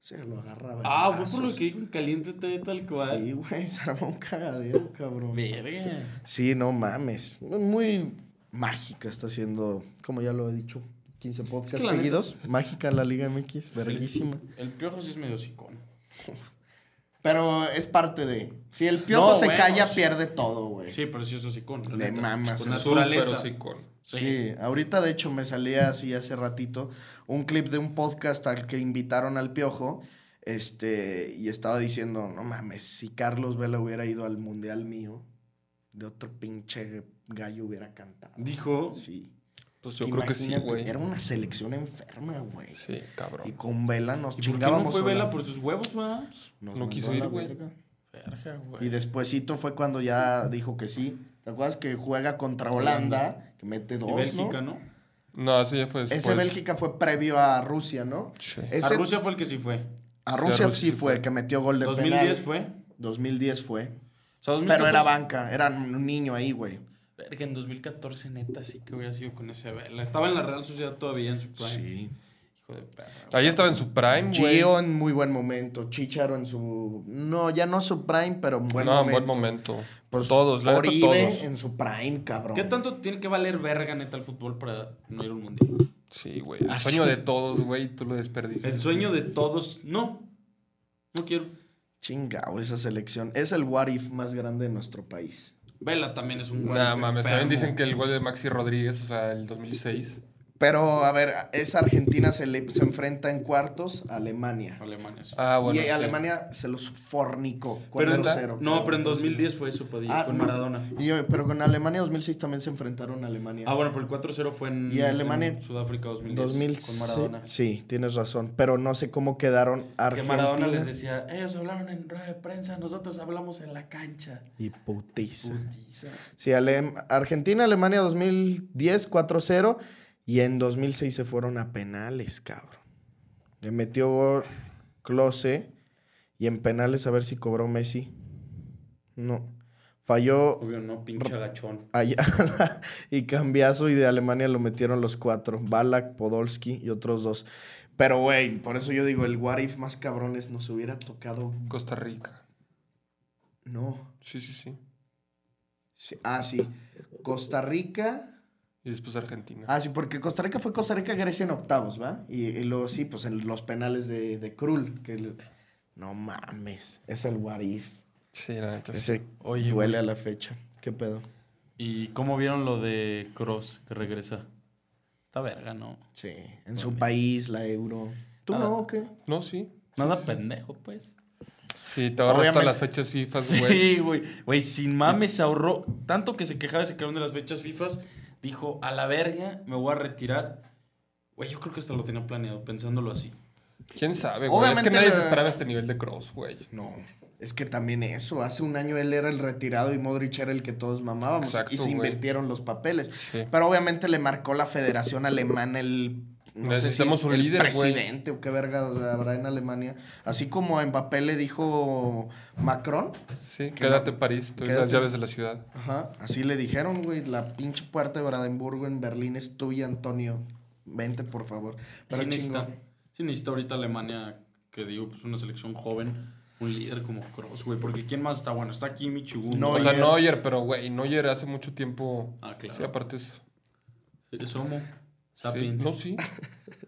se lo agarraba. Ah, fue por lo que dijo en Caliente TV tal cual. Sí, güey, se armó un cagadero, cabrón. Verga. Sí, no mames. Muy mágica está siendo, como ya lo he dicho, 15 podcasts que la neta- seguidos. Mágica la Liga MX, verguísima. El piojo sí es medio sicón. Pero es parte de. Si el piojo No, se bueno, calla, sí. pierde todo, güey. Sí, pero sí es hocicón. Le neta. mamas, es naturaleza. Hocicón. Sí. ahorita de hecho me salía así hace ratito un clip de un podcast al que invitaron al piojo. Este, y estaba diciendo, no mames, si Carlos Vela hubiera ido al mundial mío, de otro pinche gallo hubiera cantado. Dijo. Sí. Pues yo creo que sí, güey. Era una selección enferma, güey. Sí, cabrón. Y con Vela nos ¿Y por qué no chingábamos. fue. Vela por sus huevos, va? Nos No mandó quiso a ir, güey. verga. Verga, Y güey. despuesito fue cuando ya dijo que sí. ¿Te acuerdas que juega contra Holanda? Que mete dos, Y Bélgica, ¿no? ¿no? No, ese ya fue después. Ese Bélgica fue previo a Rusia, ¿no? Sí. Ese- A Rusia fue el que sí fue. a Sí, Rusia a sí, Rusia sí fue, fue. que metió gol de 2010 penal. fue. 2010 fue. O sea, 2014. Pero era banca, era un niño ahí, güey. Verga, en 2014, neta, sí que hubiera sido con ese Vela. Estaba en la Real Sociedad todavía en su prime. Hijo de perra. Ahí estaba en su prime, güey. Gio en muy buen momento. Chicharo en su. No, ya no su prime, pero en buen no, momento. en buen momento. Pues, todos, la neta, Oribe todos. en su prime, cabrón. ¿Qué tanto tiene que valer verga, neta, el fútbol para no ir a un mundial? Sí, güey. El sueño sí. de todos, güey, tú lo desperdicias. El sueño de todos, no. No quiero. Chingao, esa selección. Es el what if más grande de nuestro país. Vela también es un Nah, güey mames, también dicen que el gol de Maxi Rodríguez, o sea, el 2006. Pero, a ver, esa Argentina se, le, se enfrenta en cuartos a Alemania. Alemania, sí. Ah, bueno. y sí. Alemania se los fornicó. pero en- 4-0. no, pero en 2010 fue eso, Padilla, Ah, con no. Maradona. Y yo- pero con Alemania 2006 también se enfrentaron a Alemania. Ah, bueno, pero el 4-0 fue en, Y Alemania- en Sudáfrica 2010 2000 con Maradona. Sí, tienes razón. Pero no sé cómo quedaron Que Argentina. Maradona les decía, ellos hablaron en rueda de prensa, nosotros hablamos en la cancha. Y putiza. Putiza. Sí, Ale- Argentina, Alemania 2010, 4-0. Y en 2006 se fueron a penales, cabrón. Le metió gol Klose. Y en penales a ver si cobró Messi. No. Falló Obvio, no, pinche agachón. Ayala y Cambiazo. Y de Alemania lo metieron los cuatro. Balak, Podolski y otros dos. Pero, güey, por eso yo digo, el what if más cabrones nos hubiera tocado. Costa Rica. No. Sí, sí, sí. Sí, Ah, sí. Costa Rica. Y después Argentina. Ah, sí, porque Costa Rica fue Costa Rica, Grecia en octavos, ¿va? Y, y luego sí, pues en los penales de, de Krul. Que No mames. Es el what if. Sí, la neta. Ese Oye, duele güey. a la fecha. ¿Qué pedo? ¿Y cómo vieron lo de Cross que regresa? Está verga, ¿no? Sí. En su país, la euro. ¿Tú Nada. no o qué? No, sí. Nada pendejo, pues. Sí, te ahorras Obviamente- todas las fechas FIFA, güey. Sí, güey. Güey, sin mames se ahorró. Tanto que se quejaba ese cabrón de las fechas FIFA. Dijo, a la verga, me voy a retirar. Güey, yo creo que hasta lo tenía planeado, pensándolo así. ¿Quién sabe, güey? Es Obviamente que nadie la- se esperaba este nivel de cross, güey. No. Es que también eso. Hace un año él era el retirado y Modric era el que todos mamábamos. Exacto, y se güey. invirtieron los papeles. Sí. Pero obviamente le marcó la Federación Alemana el. No sé si Necesitamos un el líder, güey. presidente o qué verga habrá en Alemania. Así como a Mbappé le dijo Macron. Sí, Que quédate en París, te doy quédate. las llaves de la ciudad. Ajá. Así le dijeron, güey. La pinche puerta de Brandenburgo en Berlín es tuya, Antonio. Vente, por favor. Pero sí, necesita, sí necesita ahorita Alemania, que digo, pues una selección joven, un líder como Cross, güey. Porque ¿quién más está bueno? Está y Gundogan. No, o sea. Neuer, pero, güey, Neuer hace mucho tiempo... Ah, claro. Sí, aparte es... Es Homo. Sí. Sapiens. No, sí.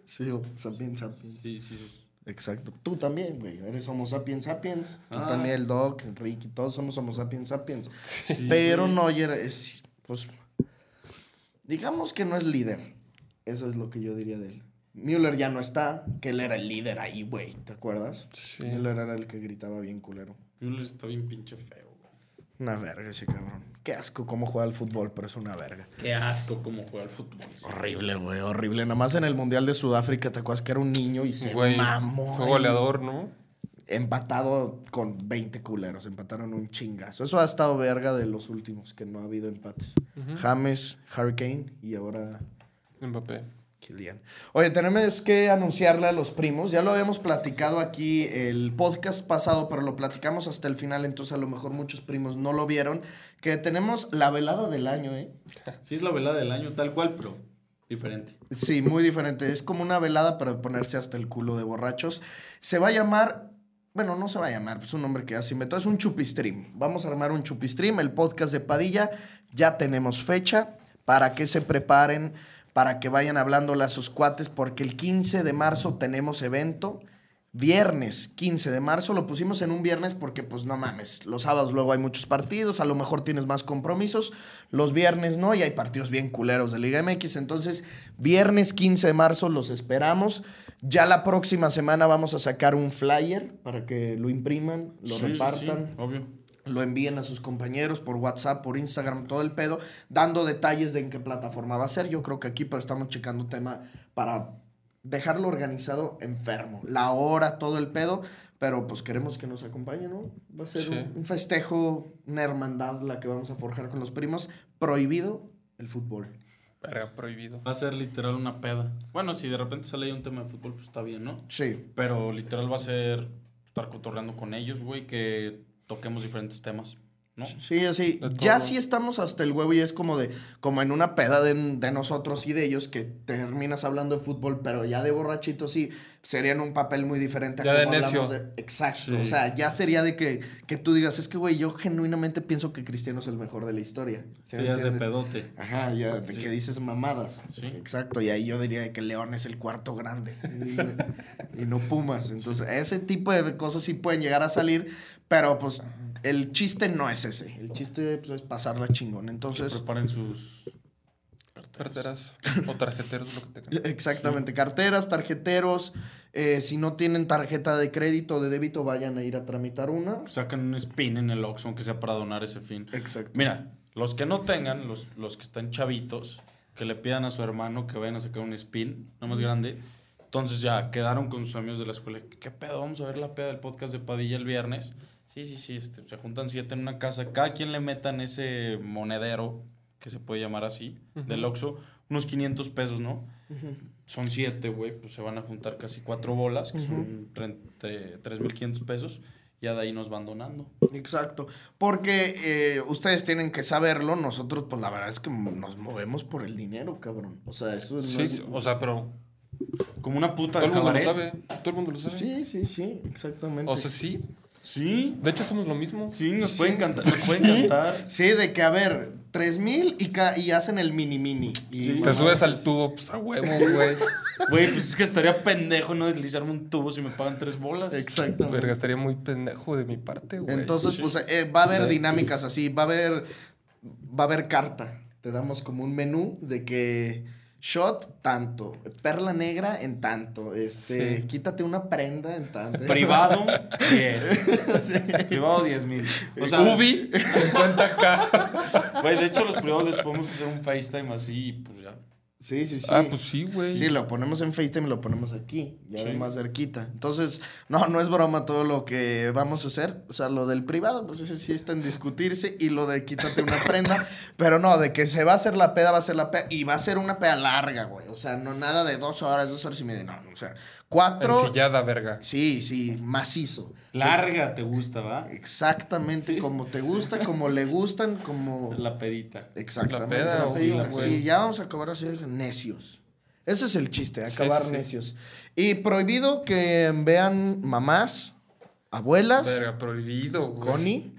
Sí, o- sapiens, sapiens. Sí, sí, sí. Exacto. Tú también, güey. Eres Homo sapiens sapiens. Tú Ah. también, el Doc, Ricky, todos somos Homo sapiens sapiens. Sí, Pero. Neuer es, pues, digamos que no es líder. Eso es lo que yo diría de él. Müller ya no está, que él era el líder ahí, güey. ¿Te acuerdas? Sí. Müller era el que gritaba bien culero. Müller está bien pinche feo. Una verga ese cabrón. Qué asco cómo juega al fútbol, pero es una verga. Qué asco cómo juega el fútbol. sí. Horrible, güey, horrible. Nada más en el Mundial de Sudáfrica, ¿te acuerdas que era un niño y se Güey, mamó? fue goleador, ¿no? empatado con 20 culeros. Empataron un chingazo. Eso ha estado verga de los últimos, que no ha habido empates. James, Hurricane y ahora Mbappé. Kylian. Oye, tenemos que anunciarle a los primos. Ya lo habíamos platicado aquí el podcast pasado, pero lo platicamos hasta el final, entonces a lo mejor muchos primos no lo vieron. Que tenemos la velada del año, ¿eh? Sí, es la velada del año, tal cual, pero diferente. Sí, muy diferente. Es como una velada para ponerse hasta el culo de borrachos. Se va a llamar. Bueno, no se va a llamar, es un nombre que ya se inventó. Es un chupistream. Vamos a armar un chupistream, el podcast de Padilla. Ya tenemos fecha para que se preparen, para que vayan hablándole a sus cuates, porque el 15 de marzo tenemos evento. Viernes 15 de marzo, lo pusimos en un viernes porque pues no mames, los sábados luego hay muchos partidos, a lo mejor tienes más compromisos, los viernes no y hay partidos bien culeros de Liga MX, entonces viernes 15 de marzo los esperamos, ya la próxima semana vamos a sacar un flyer para que lo impriman, lo Sí, sí, repartan sí, obvio. Lo envíen a sus compañeros por WhatsApp, por Instagram, todo el pedo, dando detalles de en qué plataforma va a ser. Yo creo que aquí, pero estamos checando tema para dejarlo organizado enfermo. La hora, todo el pedo, pero pues queremos que nos acompañe, ¿no? Va a ser Sí. un, un festejo, una hermandad la que vamos a forjar con los primos. Prohibido el fútbol. Verga, prohibido. Va a ser literal una peda. Bueno, si de repente sale ahí un tema de fútbol, pues está bien, ¿no? Sí. Pero literal va a ser estar cotorreando con ellos, güey, que toquemos diferentes temas. ¿No? Sí, así. Ya sí estamos hasta el huevo y es como de, como en una peda de, de nosotros y de ellos que terminas hablando de fútbol, pero ya de borrachito sí, serían un papel muy diferente a Ya de hablamos necio. de- Exacto. Sí. O sea, ya sería de que, que tú digas, es que, güey, yo genuinamente pienso que Cristiano es el mejor de la historia. ¿Sí es de pedote. Ajá, ya, de que dices mamadas. Sí. Exacto, y ahí yo diría que León es el cuarto grande. y no Pumas. Entonces, ese tipo de cosas sí pueden llegar a salir, pero pues el chiste no es ese. El chiste pues, es pasarla chingón. Que Entonces, preparen sus Carteras o tarjeteros, lo que tengan. exactamente, carteras, tarjeteros. eh, si no tienen tarjeta de crédito o de débito, vayan a ir a tramitar una. Sacan un spin en el Oxxo, aunque sea para donar ese fin. Exacto. Mira, los que no tengan, los, los que están chavitos, que le pidan a su hermano que vayan a sacar un spin, no más grande. Entonces ya quedaron con sus amigos de la escuela. ¿Qué pedo? Vamos a ver la peda del podcast de Padilla el viernes. Sí, sí, sí. Este, se juntan siete en una casa. Cada quien le metan ese monedero, que se puede llamar así, del Oxxo, unos 500 pesos, ¿no? Son siete, güey. Pues se van a juntar casi cuatro bolas, que son tre- tre- 3.500 pesos. Ya de ahí nos van donando. Exacto. Porque eh, ustedes tienen que saberlo. Nosotros, pues la verdad es que nos movemos por el dinero, cabrón. O sea, eso Sí, es- sí, o sea, pero Como una puta todo el mundo lo sabe. Todo el mundo lo sabe. Sí, sí, sí, exactamente. O sea, sí. Sí. De hecho, somos lo mismo. Sí, nos Sí. pueden cantar. Nos pueden Sí. cantar. Sí, de que, a ver, 3000 y, ca- y hacen el mini mini. Y, Sí. Te subes al tubo, pues a huevo, güey. Güey, pues es que estaría pendejo no deslizarme un tubo si me pagan tres bolas. Exactamente. Verga, estaría muy pendejo de mi parte, güey. Entonces, Sí. pues eh, va a haber Sí. dinámicas así, va a haber va a haber carta. Te damos como un menú de que shot tanto, perla negra en tanto, este, Sí. quítate una prenda en tanto. Privado, 10. Privado, 10 mil. O sea, Ubi, 50k. güey, de hecho, los privados les podemos hacer un FaceTime así y pues ya. Sí, sí, sí. Ah, pues sí, güey. Sí, lo ponemos en FaceTime y lo ponemos aquí, ya Sí. más cerquita. Entonces, no, no es broma todo lo que vamos a hacer. O sea, lo del privado, pues ese sí está en discutirse. Y lo de quítate una prenda. pero no, de que se va a hacer la peda, va a ser la peda. Y va a ser una peda larga, güey. O sea, no nada de dos horas, dos horas y media. No, o sea, cuatro. Ensillada, verga. Sí, sí, macizo. Larga te gusta, ¿va? Exactamente Sí. como te gusta, como le gustan, como. La pedita. Exactamente. La peda, la pedita. sí, ya vamos a acabar así necios. Ese es el chiste, Sí, acabar sí, sí. necios. Y prohibido que vean mamás, abuelas, Verga, prohibido, güey. Connie,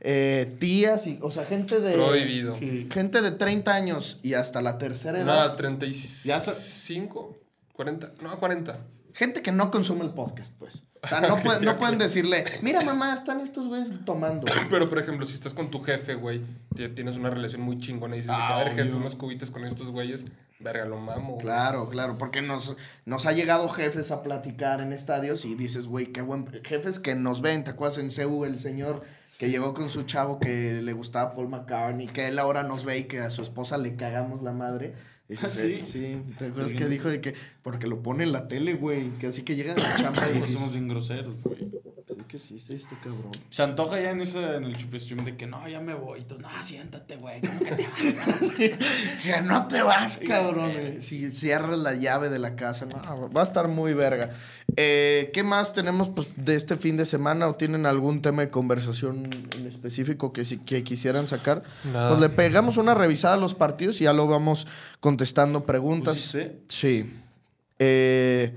eh, tías, y, o sea, gente de... Prohibido. Gente de 30 años y hasta la tercera edad. No, 35, 40, no, 40. Gente que no consume el podcast, pues. O sea, no, pueden- no pueden decirle, mira mamá, están estos güeyes tomando. Pero, por ejemplo, si estás con tu jefe, güey, ti- tienes una relación muy chingona y dices, Ah, a ver, jefe, unos cubitos con estos güeyes, verga, lo mamo. güey. Claro, claro, porque nos, nos ha llegado jefes a platicar en estadios y dices, güey, qué buen... Jefes que nos ven, ¿te acuerdas en CEU el señor que llegó con su chavo que le gustaba Paul McCartney, que él ahora nos ve y que a su esposa le cagamos la madre? Dices, ¿Ah, sí? sí, ¿te acuerdas que dijo de que... Porque lo pone en la tele, güey, que así que llega a la chamba y somos bien groseros, güey. Sí, sí, este cabrón. Se antoja ya en, ese, en el chupestream de que no, ya me voy. Y tú, no, siéntate, güey. ¿cómo que te vas?" Que no te vas, cabrón. güey. Si cierras la llave de la casa, no, va a estar muy verga. Eh, ¿Qué más tenemos pues, de este fin de semana o tienen algún tema de conversación en específico que, si, que quisieran sacar? Nada. Pues le pegamos una revisada a los partidos y ya lo vamos contestando preguntas. ¿Pusiste? Sí. Eh,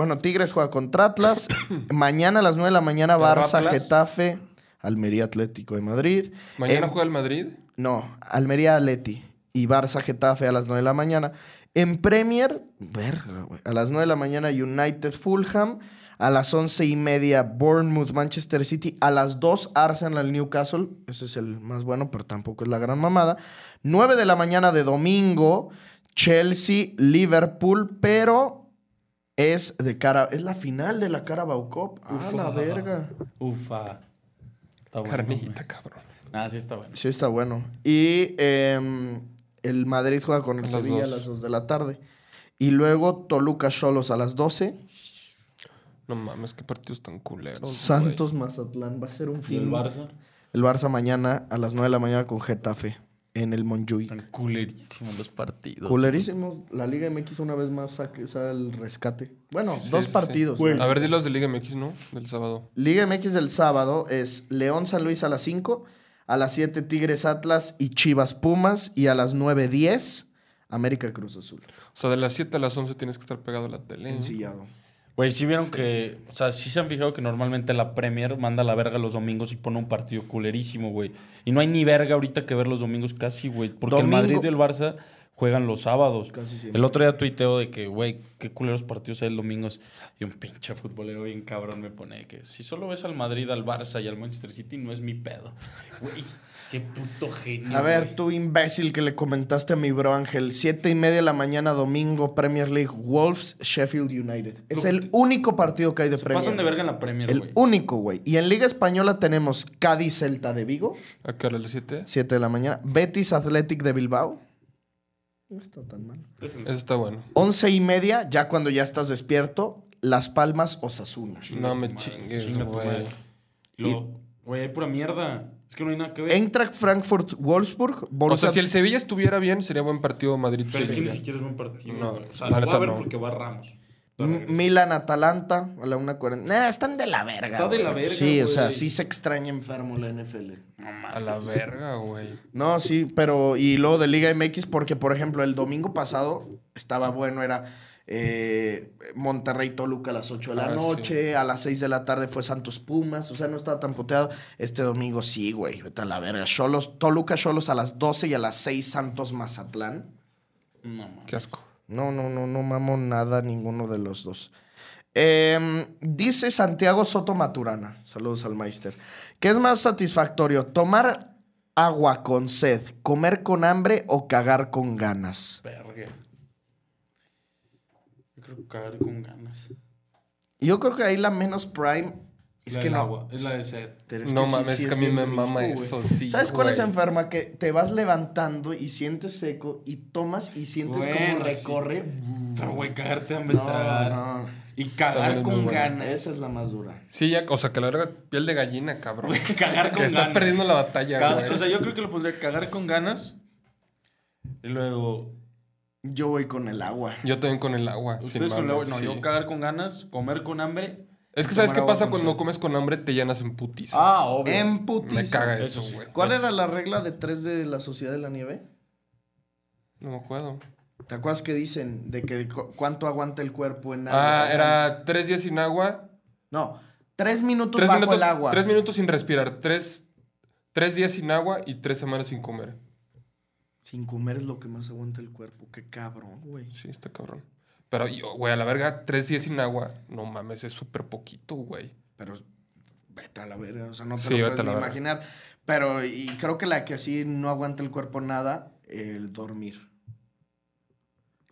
bueno, Tigres juega contra Atlas. Mañana a las 9 de la mañana, ¿Perro Barça, Atlas? Getafe, Almería Atlético de Madrid. Mañana En- juega el Madrid. no, Almería Atleti y Barça Getafe a las 9 de la mañana. En Premier, verga, güey, a las 9 de la mañana United Fulham. A las 11 y media Bournemouth Manchester City. A las 2 Arsenal Newcastle. Ese es el más bueno, pero tampoco es la gran mamada. 9 de la mañana de domingo Chelsea Liverpool, pero es de cara... Es la final de la Carabao Cup. A la Ufa. verga. Ufa. Está bueno. Carnita, cabrón. Ah, sí está bueno. Sí, está bueno. Y em, el Madrid juega con el A las Sevilla a dos. las 2 de la tarde. Y luego Toluca Cholos a las 12. No mames, qué partidos tan culeros. güey. Santos Mazatlán. Va a ser un ¿Y fin. el Barça? El Barça mañana a las 9 de la mañana con Getafe en el Montjuic. Están culerísimos los partidos. Culerísimo. La Liga MX una vez más saque, saca el rescate. Bueno, Sí, dos sí, partidos. A ver, dilos de Liga MX, ¿no? Del sábado. Liga MX del sábado es León San Luis a las 5. A las 7 Tigres Atlas y Chivas Pumas. Y a las 9.10 América Cruz Azul. O sea, de las 7 a las 11 tienes que estar pegado a la tele. Ensillado. Güey, sí vieron que. O sea, sí se han fijado que normalmente la Premier manda la verga los domingos y pone un partido culerísimo, güey. Y no hay ni verga ahorita que ver los domingos casi, güey. Porque Domingo- el Madrid y el Barça juegan los sábados. Casi. El otro día tuiteo de que, güey, qué culeros partidos hay el domingo. Y un pinche futbolero bien cabrón me pone que si solo ves al Madrid, al Barça y al Manchester City, no es mi pedo. Güey, qué puto genio. A ver, güey. tú imbécil que le comentaste a mi bro Ángel. Siete y media de la mañana, domingo, Premier League, Wolves, Sheffield United. Es el único partido que hay de Se Premier. pasan de verga en la Premier, El güey. único, güey. Y en Liga Española tenemos Cádiz Celta de Vigo, ¿A qué hora? ¿A las 7? 7 de la mañana. Betis Athletic de Bilbao. No está tan mal. Es el- Eso está bueno. Once y media, ya cuando ya estás despierto, Las Palmas Osasuna. No me tu madre, chingues, chinga tu güey. madre. Y luego, Güey, hay pura mierda. Es que no hay nada que ver. Eintracht Frankfurt Wolfsburg. O Borussia sea, si el Sevilla estuviera bien, sería buen partido Pero es que ni siquiera es buen partido. No, o sea, la lo voy neta a ver no. porque va Ramos. Milan Atalanta a la 1.40. Nah, están de la verga. Está de la verga, Sí, o sea, sí se extraña enfermo la NFL. A la verga, güey. No, sí, pero y luego de Liga MX, porque por ejemplo, el domingo pasado estaba bueno, era eh, Monterrey Toluca a las 8 de la Ah, noche, a las 6 de la tarde fue Santos Pumas, o sea, no estaba tan puteado. Este domingo sí, güey, vete a la verga. Cholos, Toluca Cholos a las 12 y a las 6 Santos Mazatlán. No, mames. Qué asco. No, no, no, no mamo nada ninguno de los dos. Em, dice Santiago Soto Maturana, saludos al Meister, ¿qué es más satisfactorio, tomar agua con sed, comer con hambre o cagar con ganas? Verga. Yo creo que cagar con ganas. Yo creo que ahí la menos prime es La que no. agua, Es la de sed. Es No mames, sí es que es a mí me rico, mama güey. eso, sí, ¿Sabes cuál es güey. enferma? Que te vas levantando y sientes seco y tomas y sientes como Bueno, sí. recorre. Pero, güey, cagarte hambre No, tragar. no. Y cagar es con bueno. ganas. Esa es la más dura. Sí, ya, o sea, que la verga, piel de gallina, cabrón. cagar con que estás perdiendo la batalla, güey. O sea, yo creo que lo pondría cagar con ganas. Y luego. Yo voy con el agua. Yo también con el agua. Ustedes con el agua. No, sí. yo cagar con ganas, comer con hambre. Es que ¿sabes qué pasa cuando sed. comes con hambre? Te llenas en putis. Ah, obvio. En putiza. Me caga Eso sí. güey. ¿Cuál era la regla de tres de la Sociedad de la Nieve? No me acuerdo. ¿Te acuerdas que dicen de que cu- cuánto aguanta el cuerpo en agua? Ah, era tres días sin agua. No, tres minutos Tres bajo minutos, el agua. tres minutos sin respirar. Tres, tres días sin agua y tres semanas sin comer. Sin comer es lo que más aguanta el cuerpo. Qué cabrón, güey. Sí, está cabrón. Pero, yo, güey, a la verga, tres días sin agua. No mames, es súper poquito, güey. Pero vete a la verga, o sea, no te Sí, lo puedes ni imaginar. Pero, y creo que la que así no aguanta el cuerpo nada, el dormir.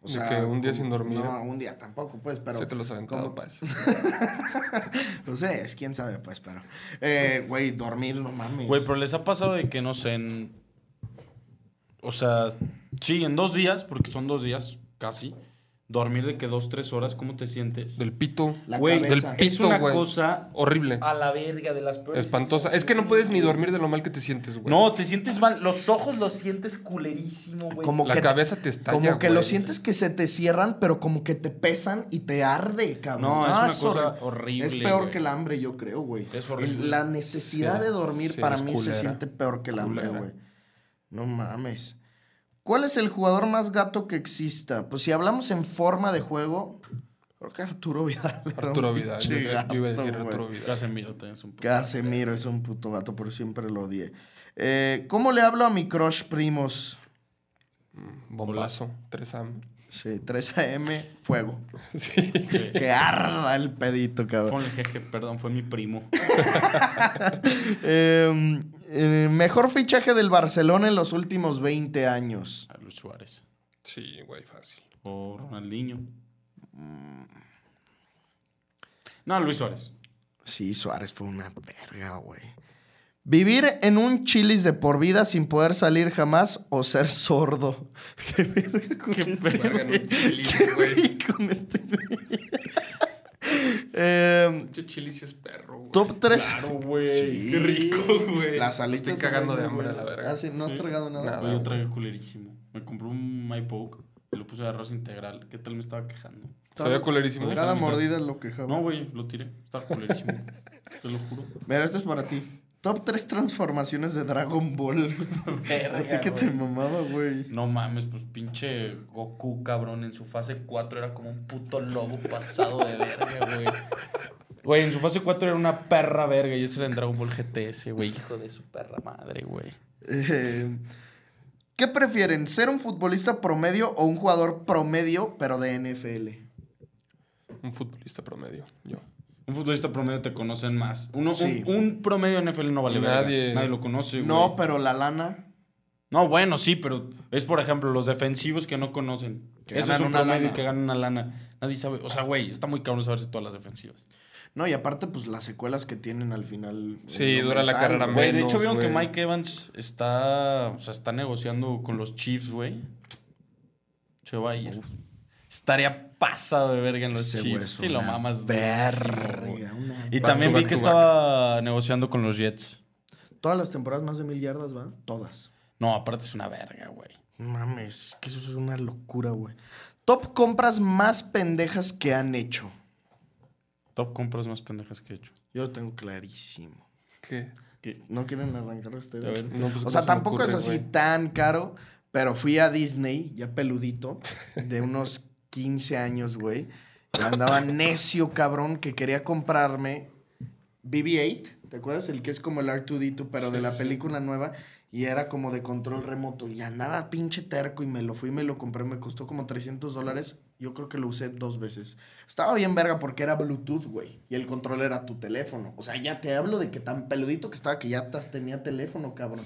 O ¿De que un día sin dormir? No, un día tampoco, pues, pero... Se te los aventado, eso. No sé, es quién sabe, pues, pero... Eh, güey, dormir, no mames. Güey, pero les ha pasado de que no sé, en. O sea, sí, en dos días, porque son dos días casi. Dormir de que dos, tres horas, ¿cómo te sientes? Del pito. La Güey, cabeza. del es pito, una güey. cosa Horrible. a la verga de las peores. Espantosa. Es que no puedes ni dormir de lo mal que te sientes, güey. No, te sientes mal. Los ojos los sientes culerísimo, güey. Como La que te- cabeza te estalla, Como que güey. lo sientes que se te cierran, pero como que te pesan y te arde, cabrón. No, es Ah, una cosa horri- horrible. Es peor güey. que el hambre, yo creo, güey. Es horrible. El- La necesidad Sí. de dormir Sí, para es mí se siente peor que el hambre, Culera. güey. No mames. ¿Cuál es el jugador más gato que exista? Pues si hablamos en forma de juego, creo que Arturo Vidal. Arturo Vidal. Yo, pinche yo iba a decir gato, Arturo. Vidal. Casemiro también es un puto- Casemiro es un puto gato, pero siempre lo odié. Eh, ¿Cómo le hablo a mi crush primos? Bombazo. 3AM. Sí, 3 AM, fuego. Sí. Que arda el pedito, cabrón. Ponle jeje, perdón, fue mi primo. Eh, eh, mejor fichaje del Barcelona en los últimos 20 años. A Luis Suárez. Sí, güey, fácil. O Ronaldinho. No, Luis Suárez. Sí, Suárez fue una verga, güey. Vivir en un chilis de por vida sin poder salir jamás o ser sordo. Qué verga con Qué este verga en un. Chili's, Qué güey. güey con este güey. Eh, chili sí es perro, güey. top 3. Claro, güey. Sí. Qué rico, güey. Las alitas Estoy cagando de hambre, la verga. Ah, sí, ¿No has Sí. tragado nada? Nada. Yo tragué culerísimo. Me compré un My Poke y lo puse de arroz integral. ¿Qué tal me estaba quejando? Sabía culerísimo. Cada mordida lo que No, güey, lo tiré. Estaba culerísimo. Te lo juro. Mira, esto es para ti. Top 3 transformaciones de Dragon Ball. Verga, A ti que te mamaba, güey. No mames, pues pinche Goku, cabrón. En su fase 4 era como un puto lobo pasado de verga, güey. Güey, en su fase 4 era una perra verga y ese era en Dragon Ball GTS, güey. Hijo de su perra madre, güey. Eh, ¿Qué prefieren? ¿Ser un futbolista promedio o un jugador promedio, pero de NFL? Un futbolista promedio, yo. Un futbolista promedio te conocen más. Uno, Sí. un, un promedio en NFL no vale Nadie- verga. Nadie lo conoce, güey. No, pero la lana. No, bueno, sí, pero es por ejemplo los defensivos que no conocen. Que Ese es un promedio lana. que ganan una lana. Nadie sabe. O sea, güey, está muy cabrón saberse todas las defensivas. No, y aparte, pues las secuelas que tienen al final. Sí, en lo dura la carrera. Güey, de Menos, hecho, vieron que. Mike Evans está. O sea, está negociando con los Chiefs, güey. Se va a ir. Estaría pasado de verga en los Ese Chiefs. Sí, lo una mamas. verga, una Y Back también vi que estaba negociando con los Jets. Todas las temporadas más de mil yardas, ¿va? Todas. No, aparte es una verga, güey. Mames, que eso es una locura, güey. Top compras más pendejas que han hecho. Top compras más pendejas que he hecho. Yo lo tengo clarísimo. ¿Qué? ¿No quieren arrancar ustedes? A ver. No, pues, O ¿cómo sea, se tampoco ocurre, es así tan caro, pero fui a Disney, ya peludito, de unos 15 años, güey. Y andaba necio, cabrón, que quería comprarme BB-8, ¿te acuerdas? El que es como el R2D2, pero de la película nueva. Y era como de control remoto. Y andaba pinche terco y me lo fui y me lo compré. Me costó como 300 dólares. Yo creo que lo usé dos veces. Estaba bien verga porque era Bluetooth, güey. Y el control era tu teléfono. O sea, ya te hablo de que tan peludito que estaba que ya tenía teléfono, cabrón.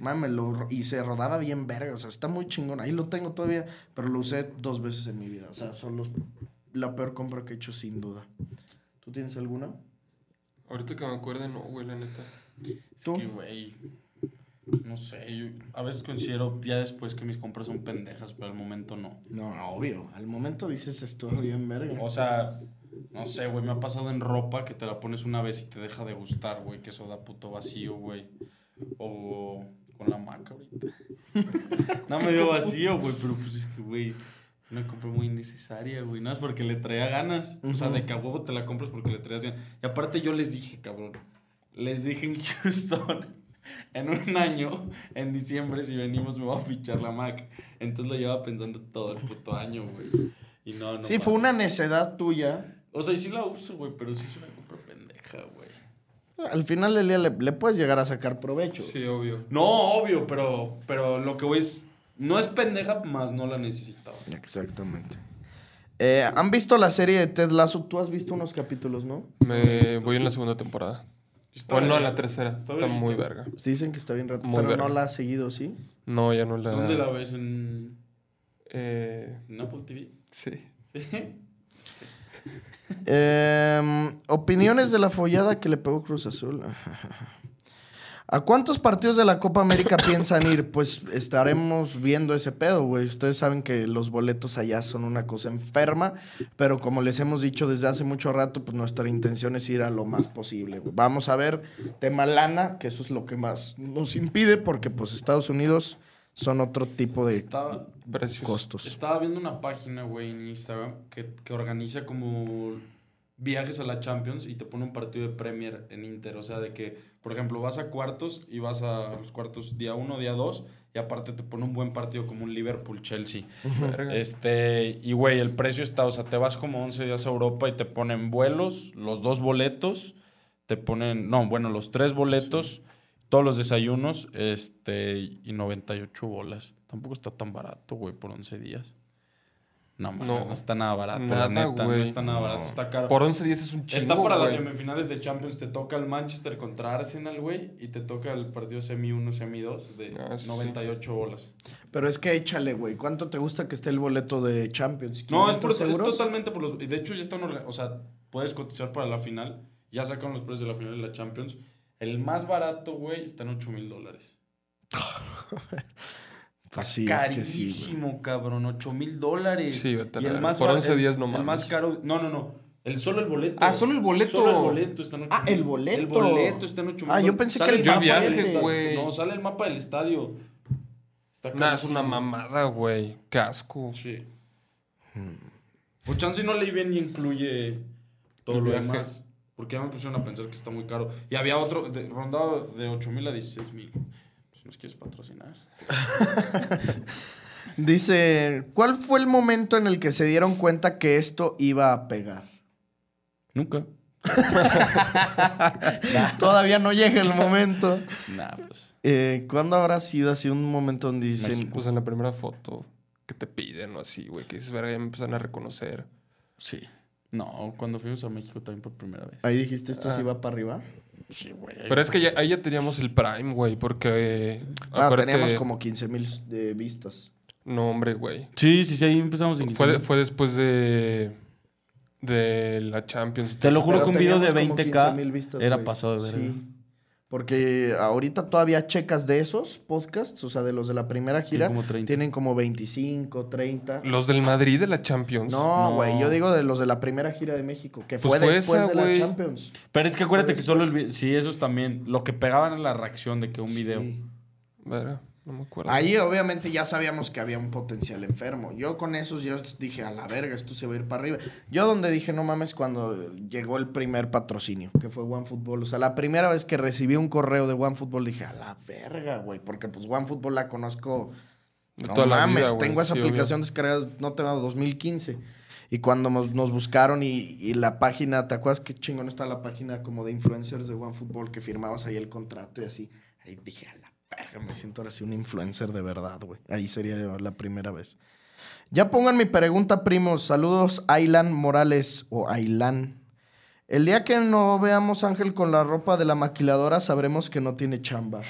Mame, lo- y se rodaba bien verga. O sea, está muy chingón. Ahí lo tengo todavía, pero lo usé dos veces en mi vida. O sea, son los, la peor compra que he hecho sin duda. ¿Tú tienes alguna? Ahorita que me acuerde, no, güey, la neta. Es ¿Tú? que, güey. No sé, yo a veces considero ya después que mis compras son pendejas, pero al momento no. No, obvio. Al momento dices esto bien verga. O sea, no sé, güey, me ha pasado en ropa que te la pones una vez y te deja de gustar, güey, que eso da puto vacío, güey. O con la maca ahorita. no me dio vacío, güey, pero pues es que, güey, una compra muy innecesaria, güey. No es porque le traía ganas. O sea, de que a huevo te la compras porque le traías ganas. Y aparte yo les dije, cabrón, les dije en Houston, en un año, en diciembre, si venimos me voy a fichar la Mac. Entonces lo llevaba pensando todo el puto año, güey. Y no, no. sí, fue una necedad tuya. O sea, y sí la uso, güey, pero sí es una compra pendeja, güey. Al final del día le, le puedes llegar a sacar provecho. Sí, obvio. No, obvio, pero, pero lo que voy es. No es pendeja, más no la necesitaba. Exactamente. Eh, ¿Han visto la serie de Ted Lasso? Tú has visto unos capítulos, ¿no? Me voy en la segunda temporada. Está Bueno, no, la tercera. Está Está muy verga. Dicen que está bien rato, Muy pero verga. no la has seguido, ¿sí? No, ya no la... ¿Dónde la ves? ¿En, Eh, en Apple TV? sí. Sí. Em, opiniones de la follada que le pegó Cruz Azul. ¿A cuántos partidos de la Copa América piensan ir? Pues estaremos viendo ese pedo, güey. Ustedes saben que los boletos allá son una cosa enferma, pero como les hemos dicho desde hace mucho rato, pues nuestra intención es ir a lo más posible. Vamos a ver tema lana, que eso es lo que más nos impide, porque pues Estados Unidos son otro tipo de Estaba, Precios. costos. estaba viendo una página, güey, en Instagram que, que organiza como viajes a la Champions y te pone un partido de Premier en Inter. O sea, de que, por ejemplo, vas a cuartos y vas a los cuartos día uno, día dos, y aparte te pone un buen partido como un Liverpool-Chelsea. Este, y güey, el precio está, o sea, te vas como 11 días a Europa y te ponen vuelos, los dos boletos, te ponen, no, bueno, los tres boletos, todos los desayunos, este, y 98 bolas. Tampoco está tan barato, güey, por 11 días. No, man, No. no, está nada barato, Nada, la neta, no güey. está nada barato, está caro. Por 11 días es un chingo, Está para las semifinales de Champions, te toca el Manchester contra Arsenal, güey, y te toca el partido semi 1, semi 2 de Ah, eso sí. 98 bolas. Pero es que échale, güey. ¿Cuánto te gusta que esté el boleto de Champions? No, es, por, 500 es totalmente por los. y De hecho, ya están. O sea, puedes cotizar para la final. Ya sacaron los precios de la final de la Champions. El más barato, güey, está en 8 mil dólares. Pues sí, es que Carísimo, sí, cabrón. 8 mil dólares. Sí, vete a Y la el más Por bar- 11 el- días no El más caro. No, no, no. El, solo el boleto. Ah, solo el boleto. Solo el boleto está en 8 Ah, el boleto. El boleto está en 8 mil Ah, yo pensé que el mapa del estadio. güey. No, sale el mapa del estadio. Está Nah, es una carísimo. mamada, güey. Casco. Sí. O chance no leí bien y incluye todo El lo viaje. demás. Porque ya me pusieron a pensar que está muy caro. Y había otro de, rondado de 8 mil a 16 mil. Si nos quieres patrocinar. Dice, ¿cuál fue el momento en el que se dieron cuenta que esto iba a pegar? Nunca. Todavía no llega el momento. Nah, pues. Eh, ¿Cuándo habrá sido así un momento donde dicen, Pues en la primera foto que te piden o así, güey, que dices, verga, ya me empiezan a reconocer. Sí. No, cuando fuimos a México también por primera vez. ahí dijiste esto Ah. sí va para arriba? Sí, güey. Pero es que ya, ahí ya teníamos el Prime, güey, porque... eh, Ah, acuérdate- teníamos como 15 mil vistas. No, hombre, güey. Sí, sí, sí, ahí empezamos en Fue, de- 15,000. fue después de... De la Champions. Te lo juro que un video de teníamos como 20K 15,000 vistas, era pasado de verga. Sí. Porque ahorita todavía checas de esos podcasts, o sea, de los de la primera gira, como 30. tienen como 25, 30. Los del Madrid de la Champions. No, No. güey, yo digo de los de la primera gira de México, que Pues fue, fue después esa, de la. Champions. Pero es que acuérdate que solo el Sí, esos también. Lo que pegaban era la reacción de que un video. Sí. No me acuerdo. Ahí obviamente ya sabíamos que había un potencial enfermo. Yo con esos yo dije, a la verga, esto se va a ir para arriba. Yo donde dije, no mames, cuando llegó el primer patrocinio, que fue OneFootball. O sea, la primera vez que recibí un correo de OneFootball dije, a la verga, güey, porque pues OneFootball la conozco... De No toda la mames, vida, güey, tengo esa sí, aplicación descargada, no tengo 2015. Y cuando nos, buscaron y, y la página, ¿te acuerdas qué chingón está la página como de influencers de OneFootball que firmabas ahí el contrato y así? Ahí dije, a la verga, me siento ahora sí un influencer de verdad, güey. Ahí sería la primera vez. Ya pongan mi pregunta, primos. Saludos, Aylan Morales o Aylan. El día que no veamos a Ángel con la ropa de la maquiladora, sabremos que no tiene chamba.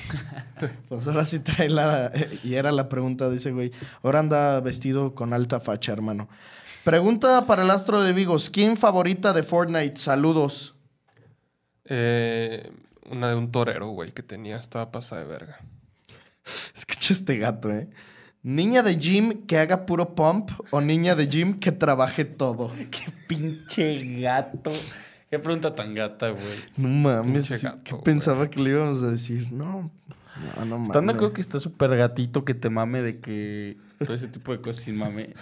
pues ahora sí trae la... Y era la pregunta de ese güey. Ahora anda vestido con alta facha, hermano. Pregunta para el astro de Vigo. ¿Skin favorita de Fortnite? Saludos. Eh, una de un torero, güey, que tenía. Estaba pasada de verga. Escucha este gato, ¿eh? ¿Niña de gym que haga puro pump o niña de gym que trabaje todo? Qué pinche gato. Qué pregunta tan gata, güey. No mames, sí, gato, ¿qué pensaba que le íbamos a decir? No, no, no mames. ¿Están de acuerdo que está súper gatito que te mame de que todo ese tipo de cosas sin mame?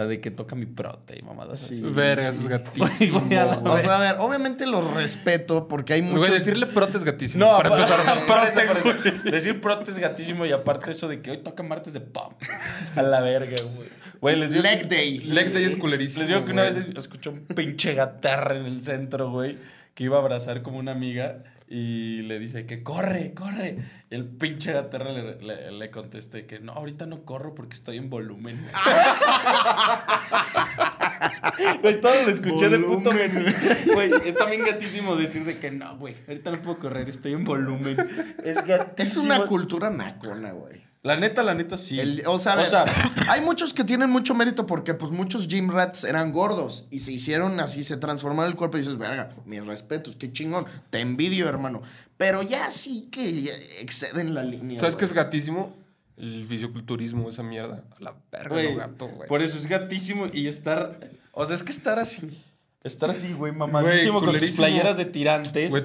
Sea, de que toca mi prote y mamadas Sí. así. verga, eso es gatísimo. Güey, a la güey. O sea, a ver, obviamente los respeto porque hay muchos... Güey, decirle prote es gatísimo. No, para empezar, o sea, prote, güey. eso, decir prote es gatísimo y aparte eso de que hoy toca martes de pump. A la verga, güey. Güey, les digo, Leg day. Leg day es culerísimo. les digo que una vez escuché un pinche gatarra en el centro, güey, que iba a abrazar como una amiga y le dice que corre, corre. Y el pinche gatarra le, le, le contesté que no, ahorita no corro porque estoy en volumen. Güey, todo lo escuché de puto Volumen. Güey, está bien gatísimo decir de que no, güey, ahorita no puedo correr, estoy en volumen. Es gatísimo. Es una cultura nacona, güey. La neta, la neta, sí. El- o sea, hay muchos que tienen mucho mérito porque pues muchos gym rats eran gordos y se hicieron así, se transformaron el cuerpo y dices, verga, mis respetos, qué chingón, te envidio, hermano. Pero ya sí que exceden la línea. ¿Sabes qué es gatísimo? El fisioculturismo, esa mierda. A la verga, gato, güey. Por eso es gatísimo y estar. O sea, es que estar así. Estar así, güey, mamadísimo Güey, con tus playeras de tirantes. Güey,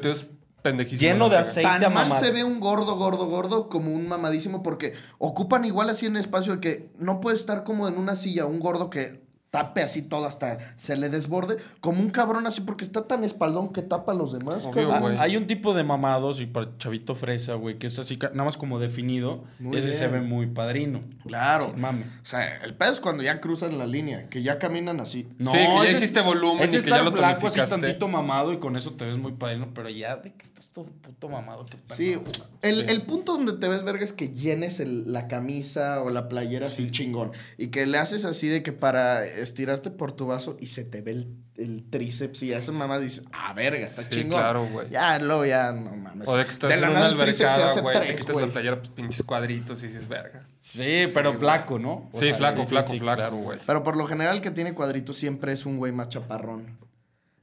pendejísimo. Lleno de aceite. Tan mal mamar. se ve un gordo, gordo, gordo como un mamadísimo porque ocupan igual así en espacio de que no puede estar como en una silla un gordo que tape así todo hasta se le desborde, como un cabrón así porque está tan espaldón que tapa a los demás, Obvio, cabrón. güey. Hay un tipo de mamados y para chavito fresa, güey, que es así, nada más como definido. Muy ese bien. se ve muy padrino. Claro. Sin mame. O sea, el pedo es cuando ya cruzan la línea, que ya caminan así. No, Sí, que ya hiciste volumen ese y que ya lo flaco, así tantito mamado y con eso te ves muy padrino, pero ya de que estás todo puto mamado. qué pena. Sí, el, Sí. el punto donde te ves verga es que llenes el- la camisa o la playera así chingón. Y que le haces así de que para estirarte por tu vaso y se te ve el, el tríceps y a esa mamá dices, ah, verga, está Sí, chingón. claro, güey. Ya, luego ya, no mames. O de que estás De en la una tríceps se albercada, hace güey. Te tres, quitas güey. la playera, pues pinches cuadritos y dices verga. Sí, pero flaco, ¿no? O Sí, sea, flaco, sí, flaco, sí, flaco, güey. Pero por lo general el que tiene cuadritos siempre es un güey más chaparrón.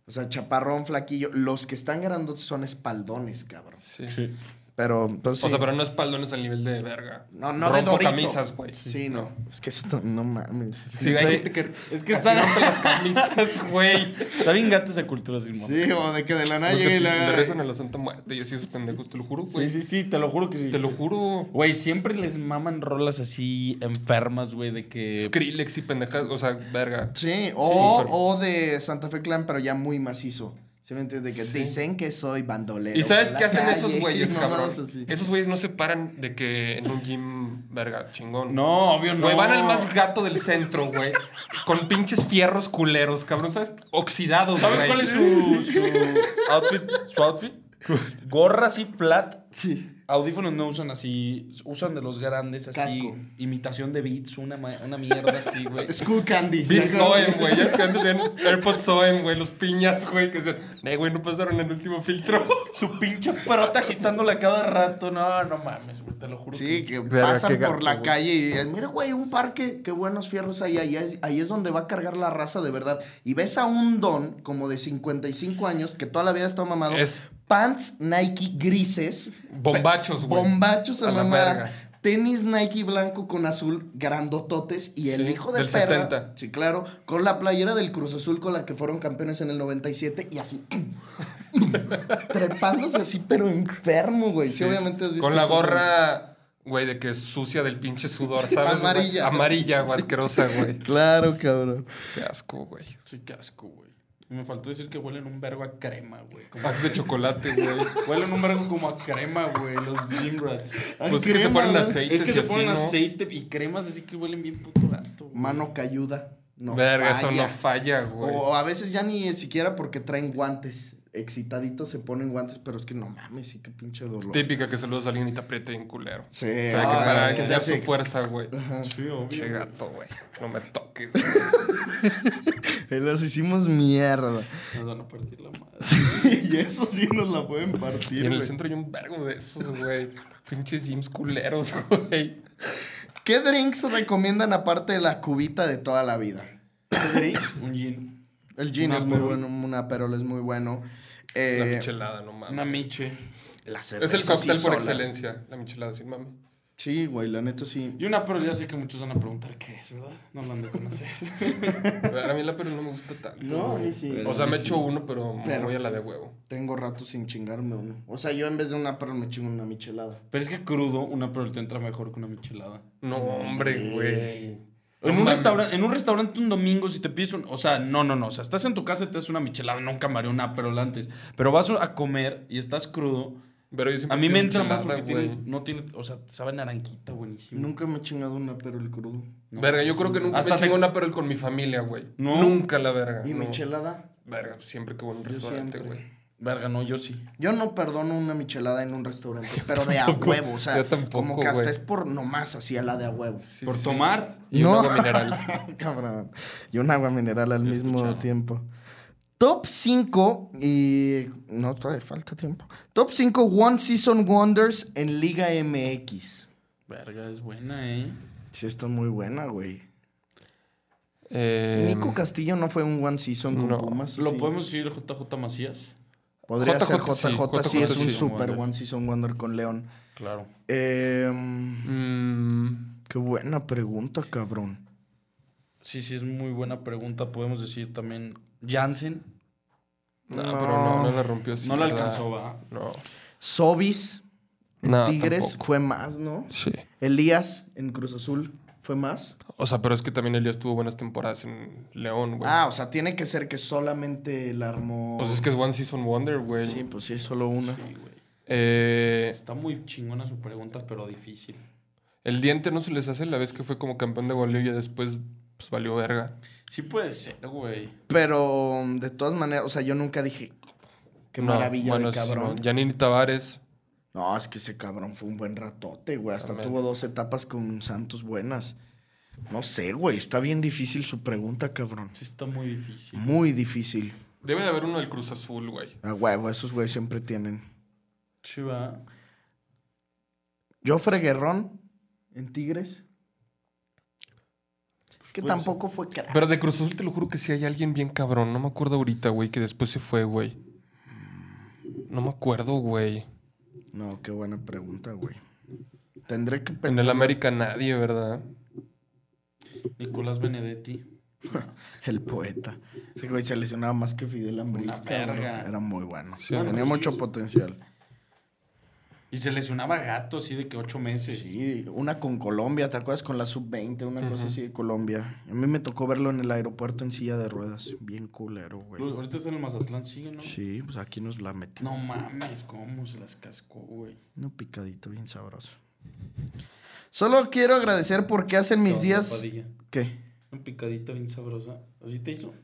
O sea, chaparrón, flaquillo. Los que están grandotes son espaldones, cabrón. Sí. Sí. Pero, pues, sí. O sea, pero no espaldones al nivel de verga. No, no de Rompo Dorito. camisas, güey. Sí, no. Es que eso no, mames. Sí, hay gente que Es que está, rompe las camisas, güey. está bien gata esa cultura. Sí, o de que de la nada que llegue y pues, la... le rezan a la Santa Muerte y así esos pendejos, te lo juro, güey. Sí, sí, sí, te lo juro que sí. Te lo juro. Güey, siempre les maman rolas así enfermas, güey, de que... Skrillex y pendejas, o sea, verga. Sí, o, Sí, pero- o de Santa Fe Clan, pero ya muy macizo. ¿Sí me entiendes? De que Sí. dicen que soy bandolero. ¿Y sabes qué hacen calle, esos güeyes, cabrón? Esos güeyes no se paran de que en un gym, verga, chingón. No, obvio no. Güey, van al más gato del centro, güey. Con pinches fierros culeros, cabrón, ¿sabes? Oxidados, ¿Sabes güey. cuál es su, su outfit? Su outfit. Gorra así flat. Sí. Audífonos no usan así. Usan de los grandes así. Casco. Imitación de Beats. Una, mierda así, güey. School Candy. Beats Soem, güey. Ya es que antes tenían AirPods Soem, güey. Los piñas, güey. Que se... Eh, güey, no pasaron el último filtro. Su pinche perota agitándola cada rato. No, no mames, güey. Te lo juro. Sí, que pasan por la güey. calle y dices, mira, güey, un parque, qué buenos fierros hay. Ahí es, ahí es donde va a cargar la raza de verdad. Y ves a un don como de 55 años que toda la vida está mamado. Es- Pants Nike grises. Bombachos, güey. Bombachos a, A la verga. Tenis Nike blanco con azul, grandototes. Y el Sí, hijo de del perra. 70. Sí, claro. Con la playera del Cruz Azul con la que fueron campeones en el 97. Y así. trepándose así, pero enfermo, güey. Sí, Sí. obviamente has visto Con la gorra, güey, de que es sucia del pinche sudor, ¿sabes? güey? Amarilla. Amarilla, güey, asquerosa, güey. Claro, cabrón. Qué asco, güey. Sí, qué asco, güey. Y Me faltó decir que huelen un vergo a crema, güey. Como- de chocolate, güey. Huelen un vergo como a crema, güey, los gym rats. Pues es que se ponen aceite. Es que se ponen aceite y cremas así que huelen bien puto gato. güey. Mano cayuda. No Verga, eso no falla, güey. O a veces ya ni siquiera porque traen guantes. Excitaditos se ponen guantes, pero es que no mames, sí que pinche dolor. Típica que saludas a alguien y te aprieta bien culero. Sí, O sea, que ah, para enseñar su fuerza, güey. Sí, obvio. Che gato, güey. No me toques. Los hicimos mierda. Nos van a partir la madre. y eso sí nos la pueden Y partir. en el centro hay un vergo de esos, güey. Pinches gyms culeros, güey. ¿Qué drinks recomiendan aparte de la cubita de toda la vida? un gin. El gin Un es muy bueno, un aperol es muy bueno. Eh, La michelada, no mames. Una miche. la Es cerveza el cóctel sí por sola. excelencia. La michelada, sin mami. Sí, güey, la neta sí. Y una, pero ya sé que muchos van a preguntar qué es, ¿verdad? No lo han de conocer. A mí la pero no me gusta tanto. No, güey. sí. O sea, me echo uno, pero, me Pero- voy a la de huevo. Tengo rato sin chingarme uno. O sea, yo en vez de una aperol me chingo una michelada. Pero es que crudo, una pero te entra mejor que una michelada. No, hombre, güey. En No un, restaurante, en un restaurante un domingo, si te pides un... O sea, no, no, no. O sea, estás en tu casa y te das una michelada. Nunca me haré una pero antes. Pero vas a comer y estás crudo. Pero yo A mí me entra más porque tiene, no tiene... O sea, sabe naranquita, buenísimo. Nunca me he chingado una aperol crudo. No, verga, yo creo que nunca Hasta me chingo te- una pero con mi familia, güey. No. Nunca la verga. ¿Y no. michelada? Verga, siempre que voy a un Yo restaurante, güey. Verga, no, yo sí. Yo no perdono una michelada en un restaurante, pero de a huevo. O sea, yo tampoco, como que hasta es por nomás así a la de a huevo. Sí, Por sí, tomar. Y No. un agua mineral. Cabrón. Y un agua mineral al mismo tiempo. Top 5 y... No, todavía falta tiempo. Top 5 One Season Wonders en Liga MX. Verga, es buena, ¿eh? Sí, está muy buena, güey. Eh, Nico Castillo no fue un One Season con no. Pumas. ¿Lo sí. podemos decir JJ Macías? Podría JJ ser sí, JJ, sí, es un super Wonder. One Season Wonder con León. Claro. Eh, mm, qué buena pregunta, cabrón. Sí, sí, es muy buena pregunta. Podemos decir también Jansen. no, No. pero no, no la rompió así. no la alcanzó, va. No. Sobis en No, Tigres tampoco. fue más, ¿no? Sí. Elías en Cruz Azul fue más. O sea, pero es que también él ya estuvo buenas temporadas en León, güey. Ah, o sea, tiene que ser que solamente el armó. Pues es que es One Season Wonder, güey. Sí, pues sí, solo una. Sí, güey. Eh, Está muy chingona su pregunta, pero difícil. el diente no se les hace la vez que fue como campeón de goleo y ya después pues, valió verga. Sí puede ser, güey. Pero de todas maneras, o sea, yo nunca dije. Qué No, maravilla bueno, de sí, cabrón. no. Janini Tavares. No, es que ese cabrón fue un buen ratote, güey. Hasta También. tuvo dos etapas con Santos buenas. No sé, güey. Está bien difícil su pregunta, cabrón. Sí está muy difícil. Muy difícil. Debe de haber uno del Cruz Azul, güey. A huevo, esos güeyes siempre tienen. Sí, va. Jofre Guerrón en Tigres. Es que Puede tampoco fue crack. Pero de Cruz Azul te lo juro que sí hay alguien bien cabrón. No me acuerdo ahorita, güey, que después se fue, güey. No me acuerdo, güey. No, qué buena pregunta, güey. Tendré que pensar. En el América nadie, ¿verdad? Nicolás Benedetti. El poeta. Ese güey se lesionaba más que Fidel verga. Era muy bueno. Sí, Tenía sí, mucho sí. potencial. Y se lesionaba gato así de que ocho meses. Sí, una con Colombia, ¿te acuerdas? Con la sub-20, una cosa así de Colombia. A mí me tocó verlo en el aeropuerto en silla de ruedas. Bien culero, güey. Pues, Ahorita está en el Mazatlán, sigue, ¿no? Sí, pues aquí nos la metimos. No mames, cómo se las cascó, güey. Un picadito bien sabroso. Solo quiero agradecer porque hacen mis días... ¿Qué? Un picadito bien sabrosa. ¿Así te hizo? Un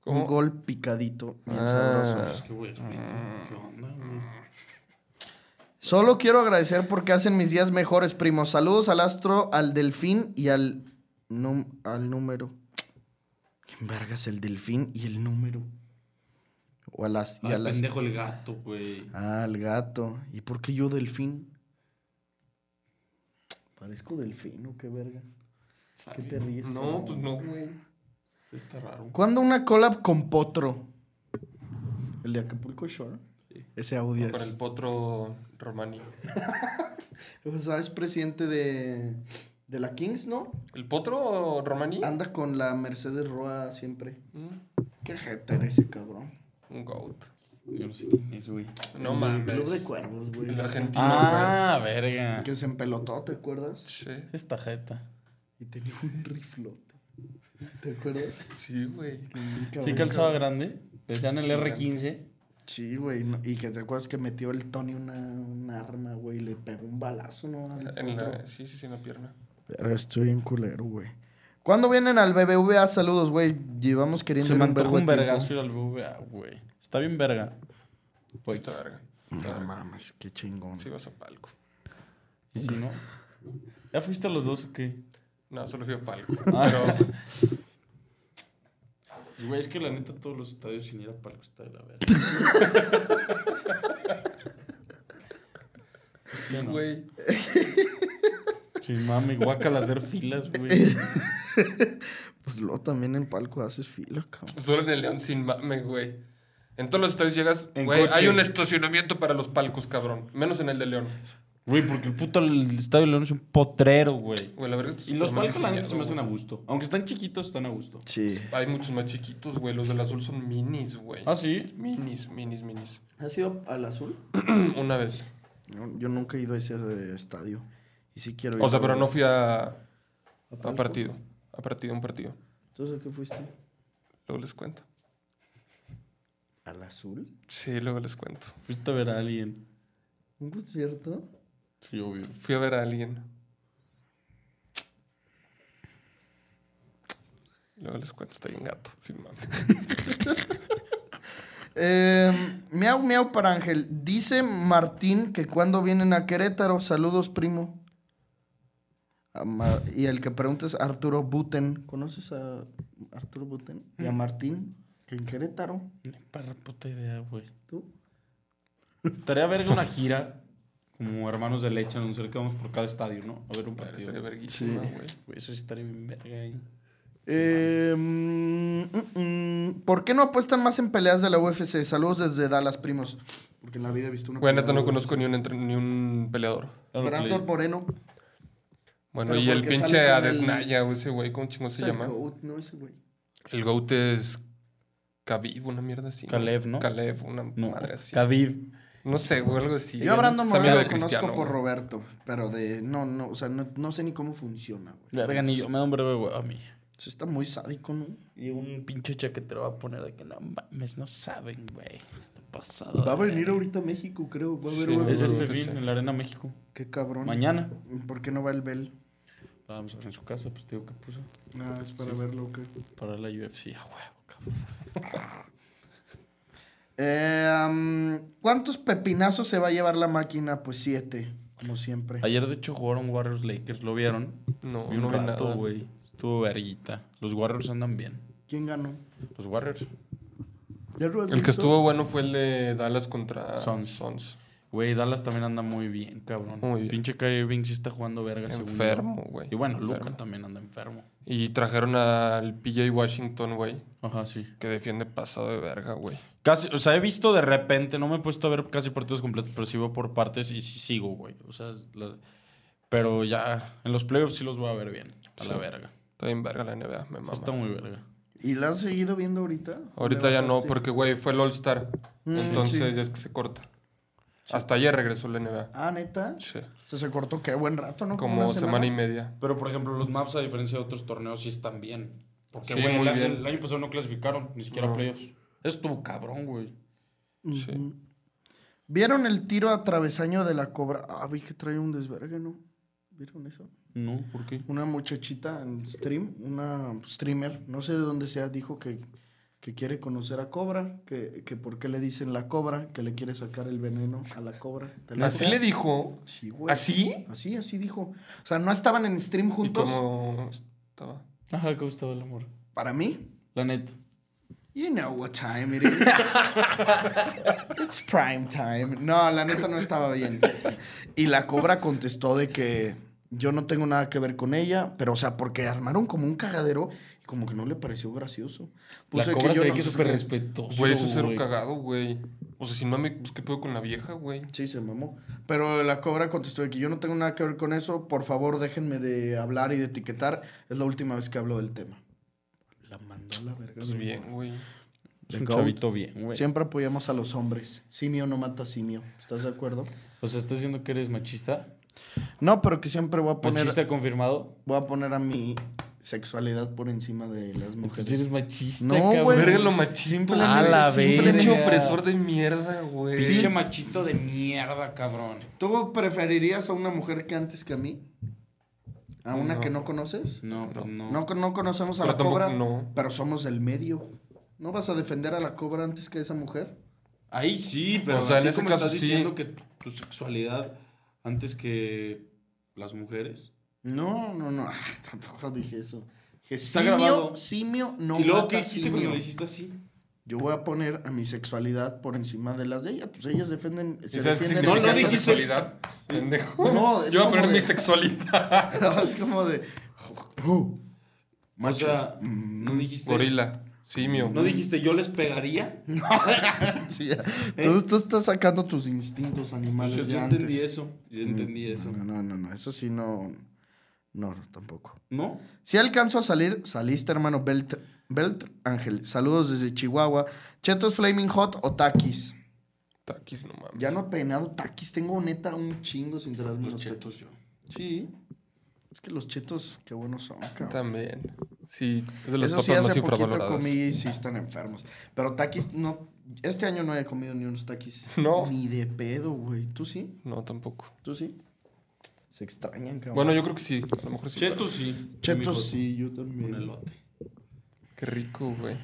¿Cómo? gol picadito bien Ah. sabroso. Pues que, güey, explico. ¿Qué onda, güey? Solo quiero agradecer porque hacen mis días mejores, primos. Saludos al astro, al delfín y al, num- al número. ¿Quién vergas el delfín y el número? O a las... Y a las... pendejo el gato, güey. Ah, el gato. ¿Y por qué yo delfín? Parezco delfín, ¿o qué verga? ¿Qué te ríes? No, pues no, güey. Está raro. ¿Cuándo una collab con Potro? ¿El de Acapulco Shore? Ese audio Para el potro Romani. O sea, es presidente de, de la Kings, ¿no? ¿El potro Romani? Anda con la Mercedes Roa siempre. Mm, Qué hater ese cabrón. Un goat. Yo no sé quién es, güey. No El mames. Club de Cuervos, güey. El argentino, Ah, verga. Que se empelotó, ¿te acuerdas? güey. Sí. Esta jeta. Y tenía un riflote. ¿Te acuerdas? Sí, güey. ¿Sí calzaba grande? Le decían el R15. Sí, güey. no- y que te acuerdas que metió el Tony una, un arma, güey. y Le pegó un balazo, ¿no? Al En otro. la, sí, sí, sí, en la pierna. Pero estoy bien culero, güey. ¿Cuándo vienen al BBVA? Saludos, güey. Llevamos queriendo Se ir me un vergo un vergazo ir al BVA, güey. Está bien verga. Pues esta verga. No mames, qué chingón. Sí, vas a palco. ¿Y si no? ¿Ya fuiste a los dos o qué? No, solo fui a palco. Ah. Pero Pues, güey, es que la neta todos los estadios sin ir a palco está de la verga. Sí, ¿no? güey. Sin mami, guácala hacer filas, güey. Pues luego también en palco haces fila, cabrón. Solo en el León sin mame, güey. En todos los estadios llegas, En güey, coche. hay un estacionamiento para los palcos, cabrón. Menos en el de León. Güey, porque el puto el estadio León es un potrero, güey. Güey, la verga está Y los palcos, la neta, se me hacen a gusto. Aunque están chiquitos, están a gusto. Sí. Hay muchos más chiquitos, güey. Los del azul son minis, güey. ¿Ah, sí? Minis, minis, minis. ¿Has ido al azul? Una vez. No, yo nunca he ido a ese eh, estadio. Y sí quiero ir. O sea, pero no fui a, ¿A a palco? partido. A partido, un partido. ¿Entonces a qué fuiste? Luego les cuento. ¿Al azul? Sí, luego les cuento. Fuiste a ver a alguien. ¿Un concierto? Sí, obvio. Fui a ver a alguien. Luego les cuento, estoy en gato, sin mame. Eh, miau, miau para Ángel. Dice Martín que cuando vienen a Querétaro. Saludos, primo. Y el que pregunta es Arturo Buten. ¿Conoces a Arturo Buten? Y a Martín, que en Querétaro. Ni para puta idea, güey. ¿Tú? Estaría verga una gira como hermanos de leche, anunciar que vamos por cada estadio, ¿no? A ver un partido. Estaría verguísima, Sí. güey. Güey, eso sí estaría bien verga ahí. Eh, mm, mm. ¿Por qué no apuestan más en peleas de la UFC? Saludos desde Dallas, primos. Porque en la vida he visto una Güey, pelea neta, de no UFC. conozco ni un, entre- ni un peleador. Brandon Moreno. Bueno, Pero y el porque pinche sale con el- Adesnaya, güey, ese güey, ¿cómo chingo se Es el llama? GOAT, no ese güey. El GOAT es Khabib, una mierda así. Caleb, ¿no? Caleb, una No, madre así. Khabib. No sé, güey, algo así. Yo a Brandon Moreno de lo conozco Cristiano, por güey. Roberto, pero de... No, no, o sea, no, no sé ni cómo funciona, güey. Verga, ni yo me da un breve güey a mí. Sí está muy sádico, ¿no? Y un pinche chaquetero va a poner de que no mames, no saben, güey. Está pasado. Va a venir ahorita a México, creo. Va a haber Sí. Es este fin, en la Arena México. Qué cabrón. Mañana. ¿Por qué no va el Bell? Vamos a ver en su casa, pues te digo que puso. Ah, es para verlo, ¿qué? Para la UFC. A huevo, cabrón. Eh, ¿Cuántos pepinazos se va a llevar la máquina? Pues siete, como siempre. Ayer, de hecho, jugaron Warriors Lakers. ¿Lo vieron? No, Vi un no rato, güey. Estuvo verguita. Los Warriors andan bien. ¿Quién ganó? Los Warriors. ¿Ya lo has El que estuvo bueno fue el de Dallas contra Suns. Suns. Güey, Dallas también anda muy bien, cabrón. Muy bien. Pinche Kyrie Irving sí está jugando verga. Enfermo, güey. Y bueno, Enfermo. Luca también anda enfermo. Y trajeron al PJ Washington, güey, Ajá, sí. que defiende pasado de verga, güey. Casi, o sea, he visto de repente, no me he puesto a ver casi partidos completos, pero sí voy por partes y sí sigo, güey. O sea, la- pero ya en los playoffs sí los voy a ver bien, a la verga. Está bien verga la NBA, me mama. Está muy verga. ¿Y la has seguido viendo ahorita? Ahorita ¿Le ya no, porque, güey, fue el All-Star. Mm, Entonces sí. ya es que se corta. Hasta ayer regresó la NBA. Ah, neta. Sí. Se, se cortó qué buen rato, ¿no? Como semana y media. Pero, por ejemplo, los maps, a diferencia de otros torneos, sí están bien. Porque, Sí, güey, muy el, bien. el año pasado no clasificaron, ni siquiera No. playoffs. Estuvo cabrón, güey. Sí. ¿Vieron el tiro a travesaño de la cobra? Ah, vi que trae un desvergue, ¿no? ¿Vieron eso? No, ¿por qué? Una muchachita en stream, una streamer, no sé de dónde sea, dijo que, que quiere conocer a Cobra, que, que por qué le dicen la cobra, que le quiere sacar el veneno a la cobra. ¿Te la- Así le dijo. Sí, güey. ¿Así? Así, así dijo. O sea, no estaban en stream ¿Y juntos. cómo estaba? Ajá, ¿cómo estaba el amor? Para mí, La neta. You know what time it is. It's prime time. No, la neta no estaba bien. Y la cobra contestó de que yo no tengo nada que ver con ella, pero o sea, porque armaron como un cagadero y como que no le pareció gracioso. La Puso cobra yo se ve no que es súper respetuoso, Güey, eso es cero güey. cagado, güey. O sea, si no me. Pues, ¿qué pedo con la vieja, güey? Sí, se mamó. Pero la cobra contestó de que yo no tengo nada que ver con eso. Por favor, déjenme de hablar y de etiquetar. Es la última vez que hablo del tema. La mandó a la verga. Pues bien, güey. Es un chavito bien, güey. Siempre apoyamos a los hombres. Simio no mata simio. ¿Estás de acuerdo? O sea, ¿estás diciendo que eres machista? No, pero que siempre voy a poner, ¿Machista confirmado? voy a poner a mi sexualidad por encima de las Entonces mujeres. eres machista, No, cabrón. güey. Verga lo. Simplemente, A la simplemente- opresor de mierda, güey. Pinche machito de mierda, cabrón. ¿Tú preferirías a una mujer que antes que a mí? ¿A una No. que no conoces? No, pues no. No, no conocemos a Pero la tampoco- cobra, no. pero somos del medio. ¿No vas a defender a la cobra antes que a esa mujer? Ahí sí, pero O sea, en así ese como caso estás sí. diciendo que tu sexualidad antes que las mujeres. No, no, no. Tampoco dije eso. Está simio, grabado. simio no ¿Y luego mata qué hiciste cuando simio. lo hiciste así? Yo voy a poner a mi sexualidad por encima de las de ella. Pues ellas defienden, se ¿Y sabes qué defienden. No, no dijiste- sexualidad? Pendejo. No, es Yo voy a poner de- mi sexualidad. No, es como de. O Machos. sea, no dijiste. Gorila. Simio. No dijiste yo les pegaría. Sí, ya. Tú, tú estás sacando tus instintos animales. Pues yo, ya yo antes. entendí eso. Yo entendí Mm, eso. No, no, no, no. Eso sí no. No, tampoco. ¿No? Si alcanzo a salir, saliste, hermano Belt, Belt Ángel. Saludos desde Chihuahua. Chetos Flaming Hot o Takis. Taquis, no mames. Ya no he peinado Takis. Tengo neta un chingo sin traerme Los los, chetos chetos. yo. Sí. Es que los chetos, qué buenos son, cabrón. También. Sí, es de las Eso sí, papas más hace poquito infravaloradas. comí y sí están enfermos. Pero taquis, no. Este año no he comido ni unos taquis. No. Ni de pedo, güey. ¿Tú sí? No, tampoco. ¿Tú sí? Se extrañan, cabrón. Bueno, yo creo que sí. A lo mejor sí. Chetos sí. Chetos sí, yo Un también. elote. Rico, güey.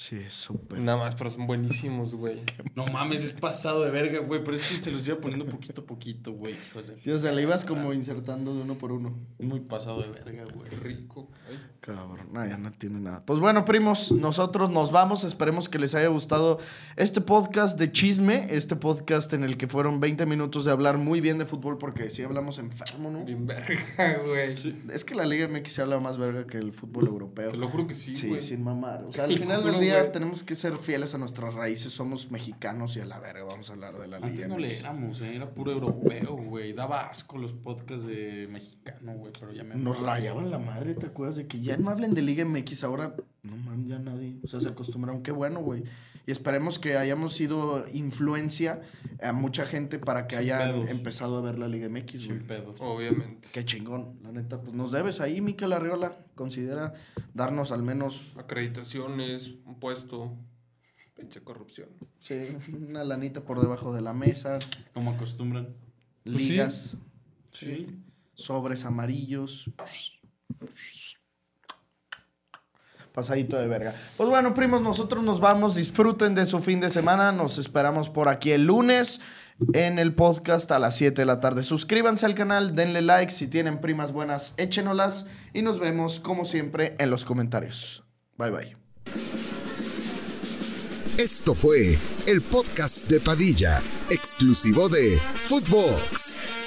Sí, súper. Nada más, pero son buenísimos, güey. No mames, es pasado de verga, güey. Pero es que se los iba poniendo poquito a poquito, güey. Sí, o sea, le ibas como insertando de uno por uno. Muy pasado de verga, güey. Rico. Ay. Cabrón, no, ya no tiene nada. Pues bueno, primos, nosotros nos vamos. Esperemos que les haya gustado este podcast de chisme, este podcast en el que fueron 20 minutos de hablar muy bien de fútbol, porque sí hablamos enfermo, ¿no? Bien verga, güey. Es que la Liga MX se habla más verga que el fútbol europeo. Te lo juro que sí, Sí, güey. sin mamar. O sea, al final del día güey. tenemos que ser fieles a nuestras raíces. Somos mexicanos y a la verga vamos a hablar de la Liga Antes no MX. le éramos, ¿eh? Era puro europeo, güey. Daba asco los podcasts de mexicano, güey. Pero ya me. Nos rayaban la madre, ¿te acuerdas de que ya no hablen de Liga MX? Ahora, no man, ya nadie. O sea, se acostumbraron. Qué bueno, güey. Y esperemos que hayamos sido influencia a mucha gente para que hayan empezado a ver la Liga MX, Sin pedos. Obviamente. Qué chingón, la neta. Pues nos debes ahí, Miquel Arriola. Considera darnos al menos, Acreditaciones, un puesto. Pinche corrupción. sí, una lanita por debajo de la mesa. Como acostumbran. Pues sí. Ligas. Sí. sobres amarillos. Pasadito de verga. Pues bueno, primos, nosotros nos vamos. Disfruten de su fin de semana. Nos esperamos por aquí el lunes en el podcast a las 7 de la tarde. Suscríbanse al canal, denle like. Si tienen primas buenas, échenolas. Y nos vemos, como siempre, en los comentarios. Bye bye. Esto fue el podcast de Padilla, exclusivo de Footbox.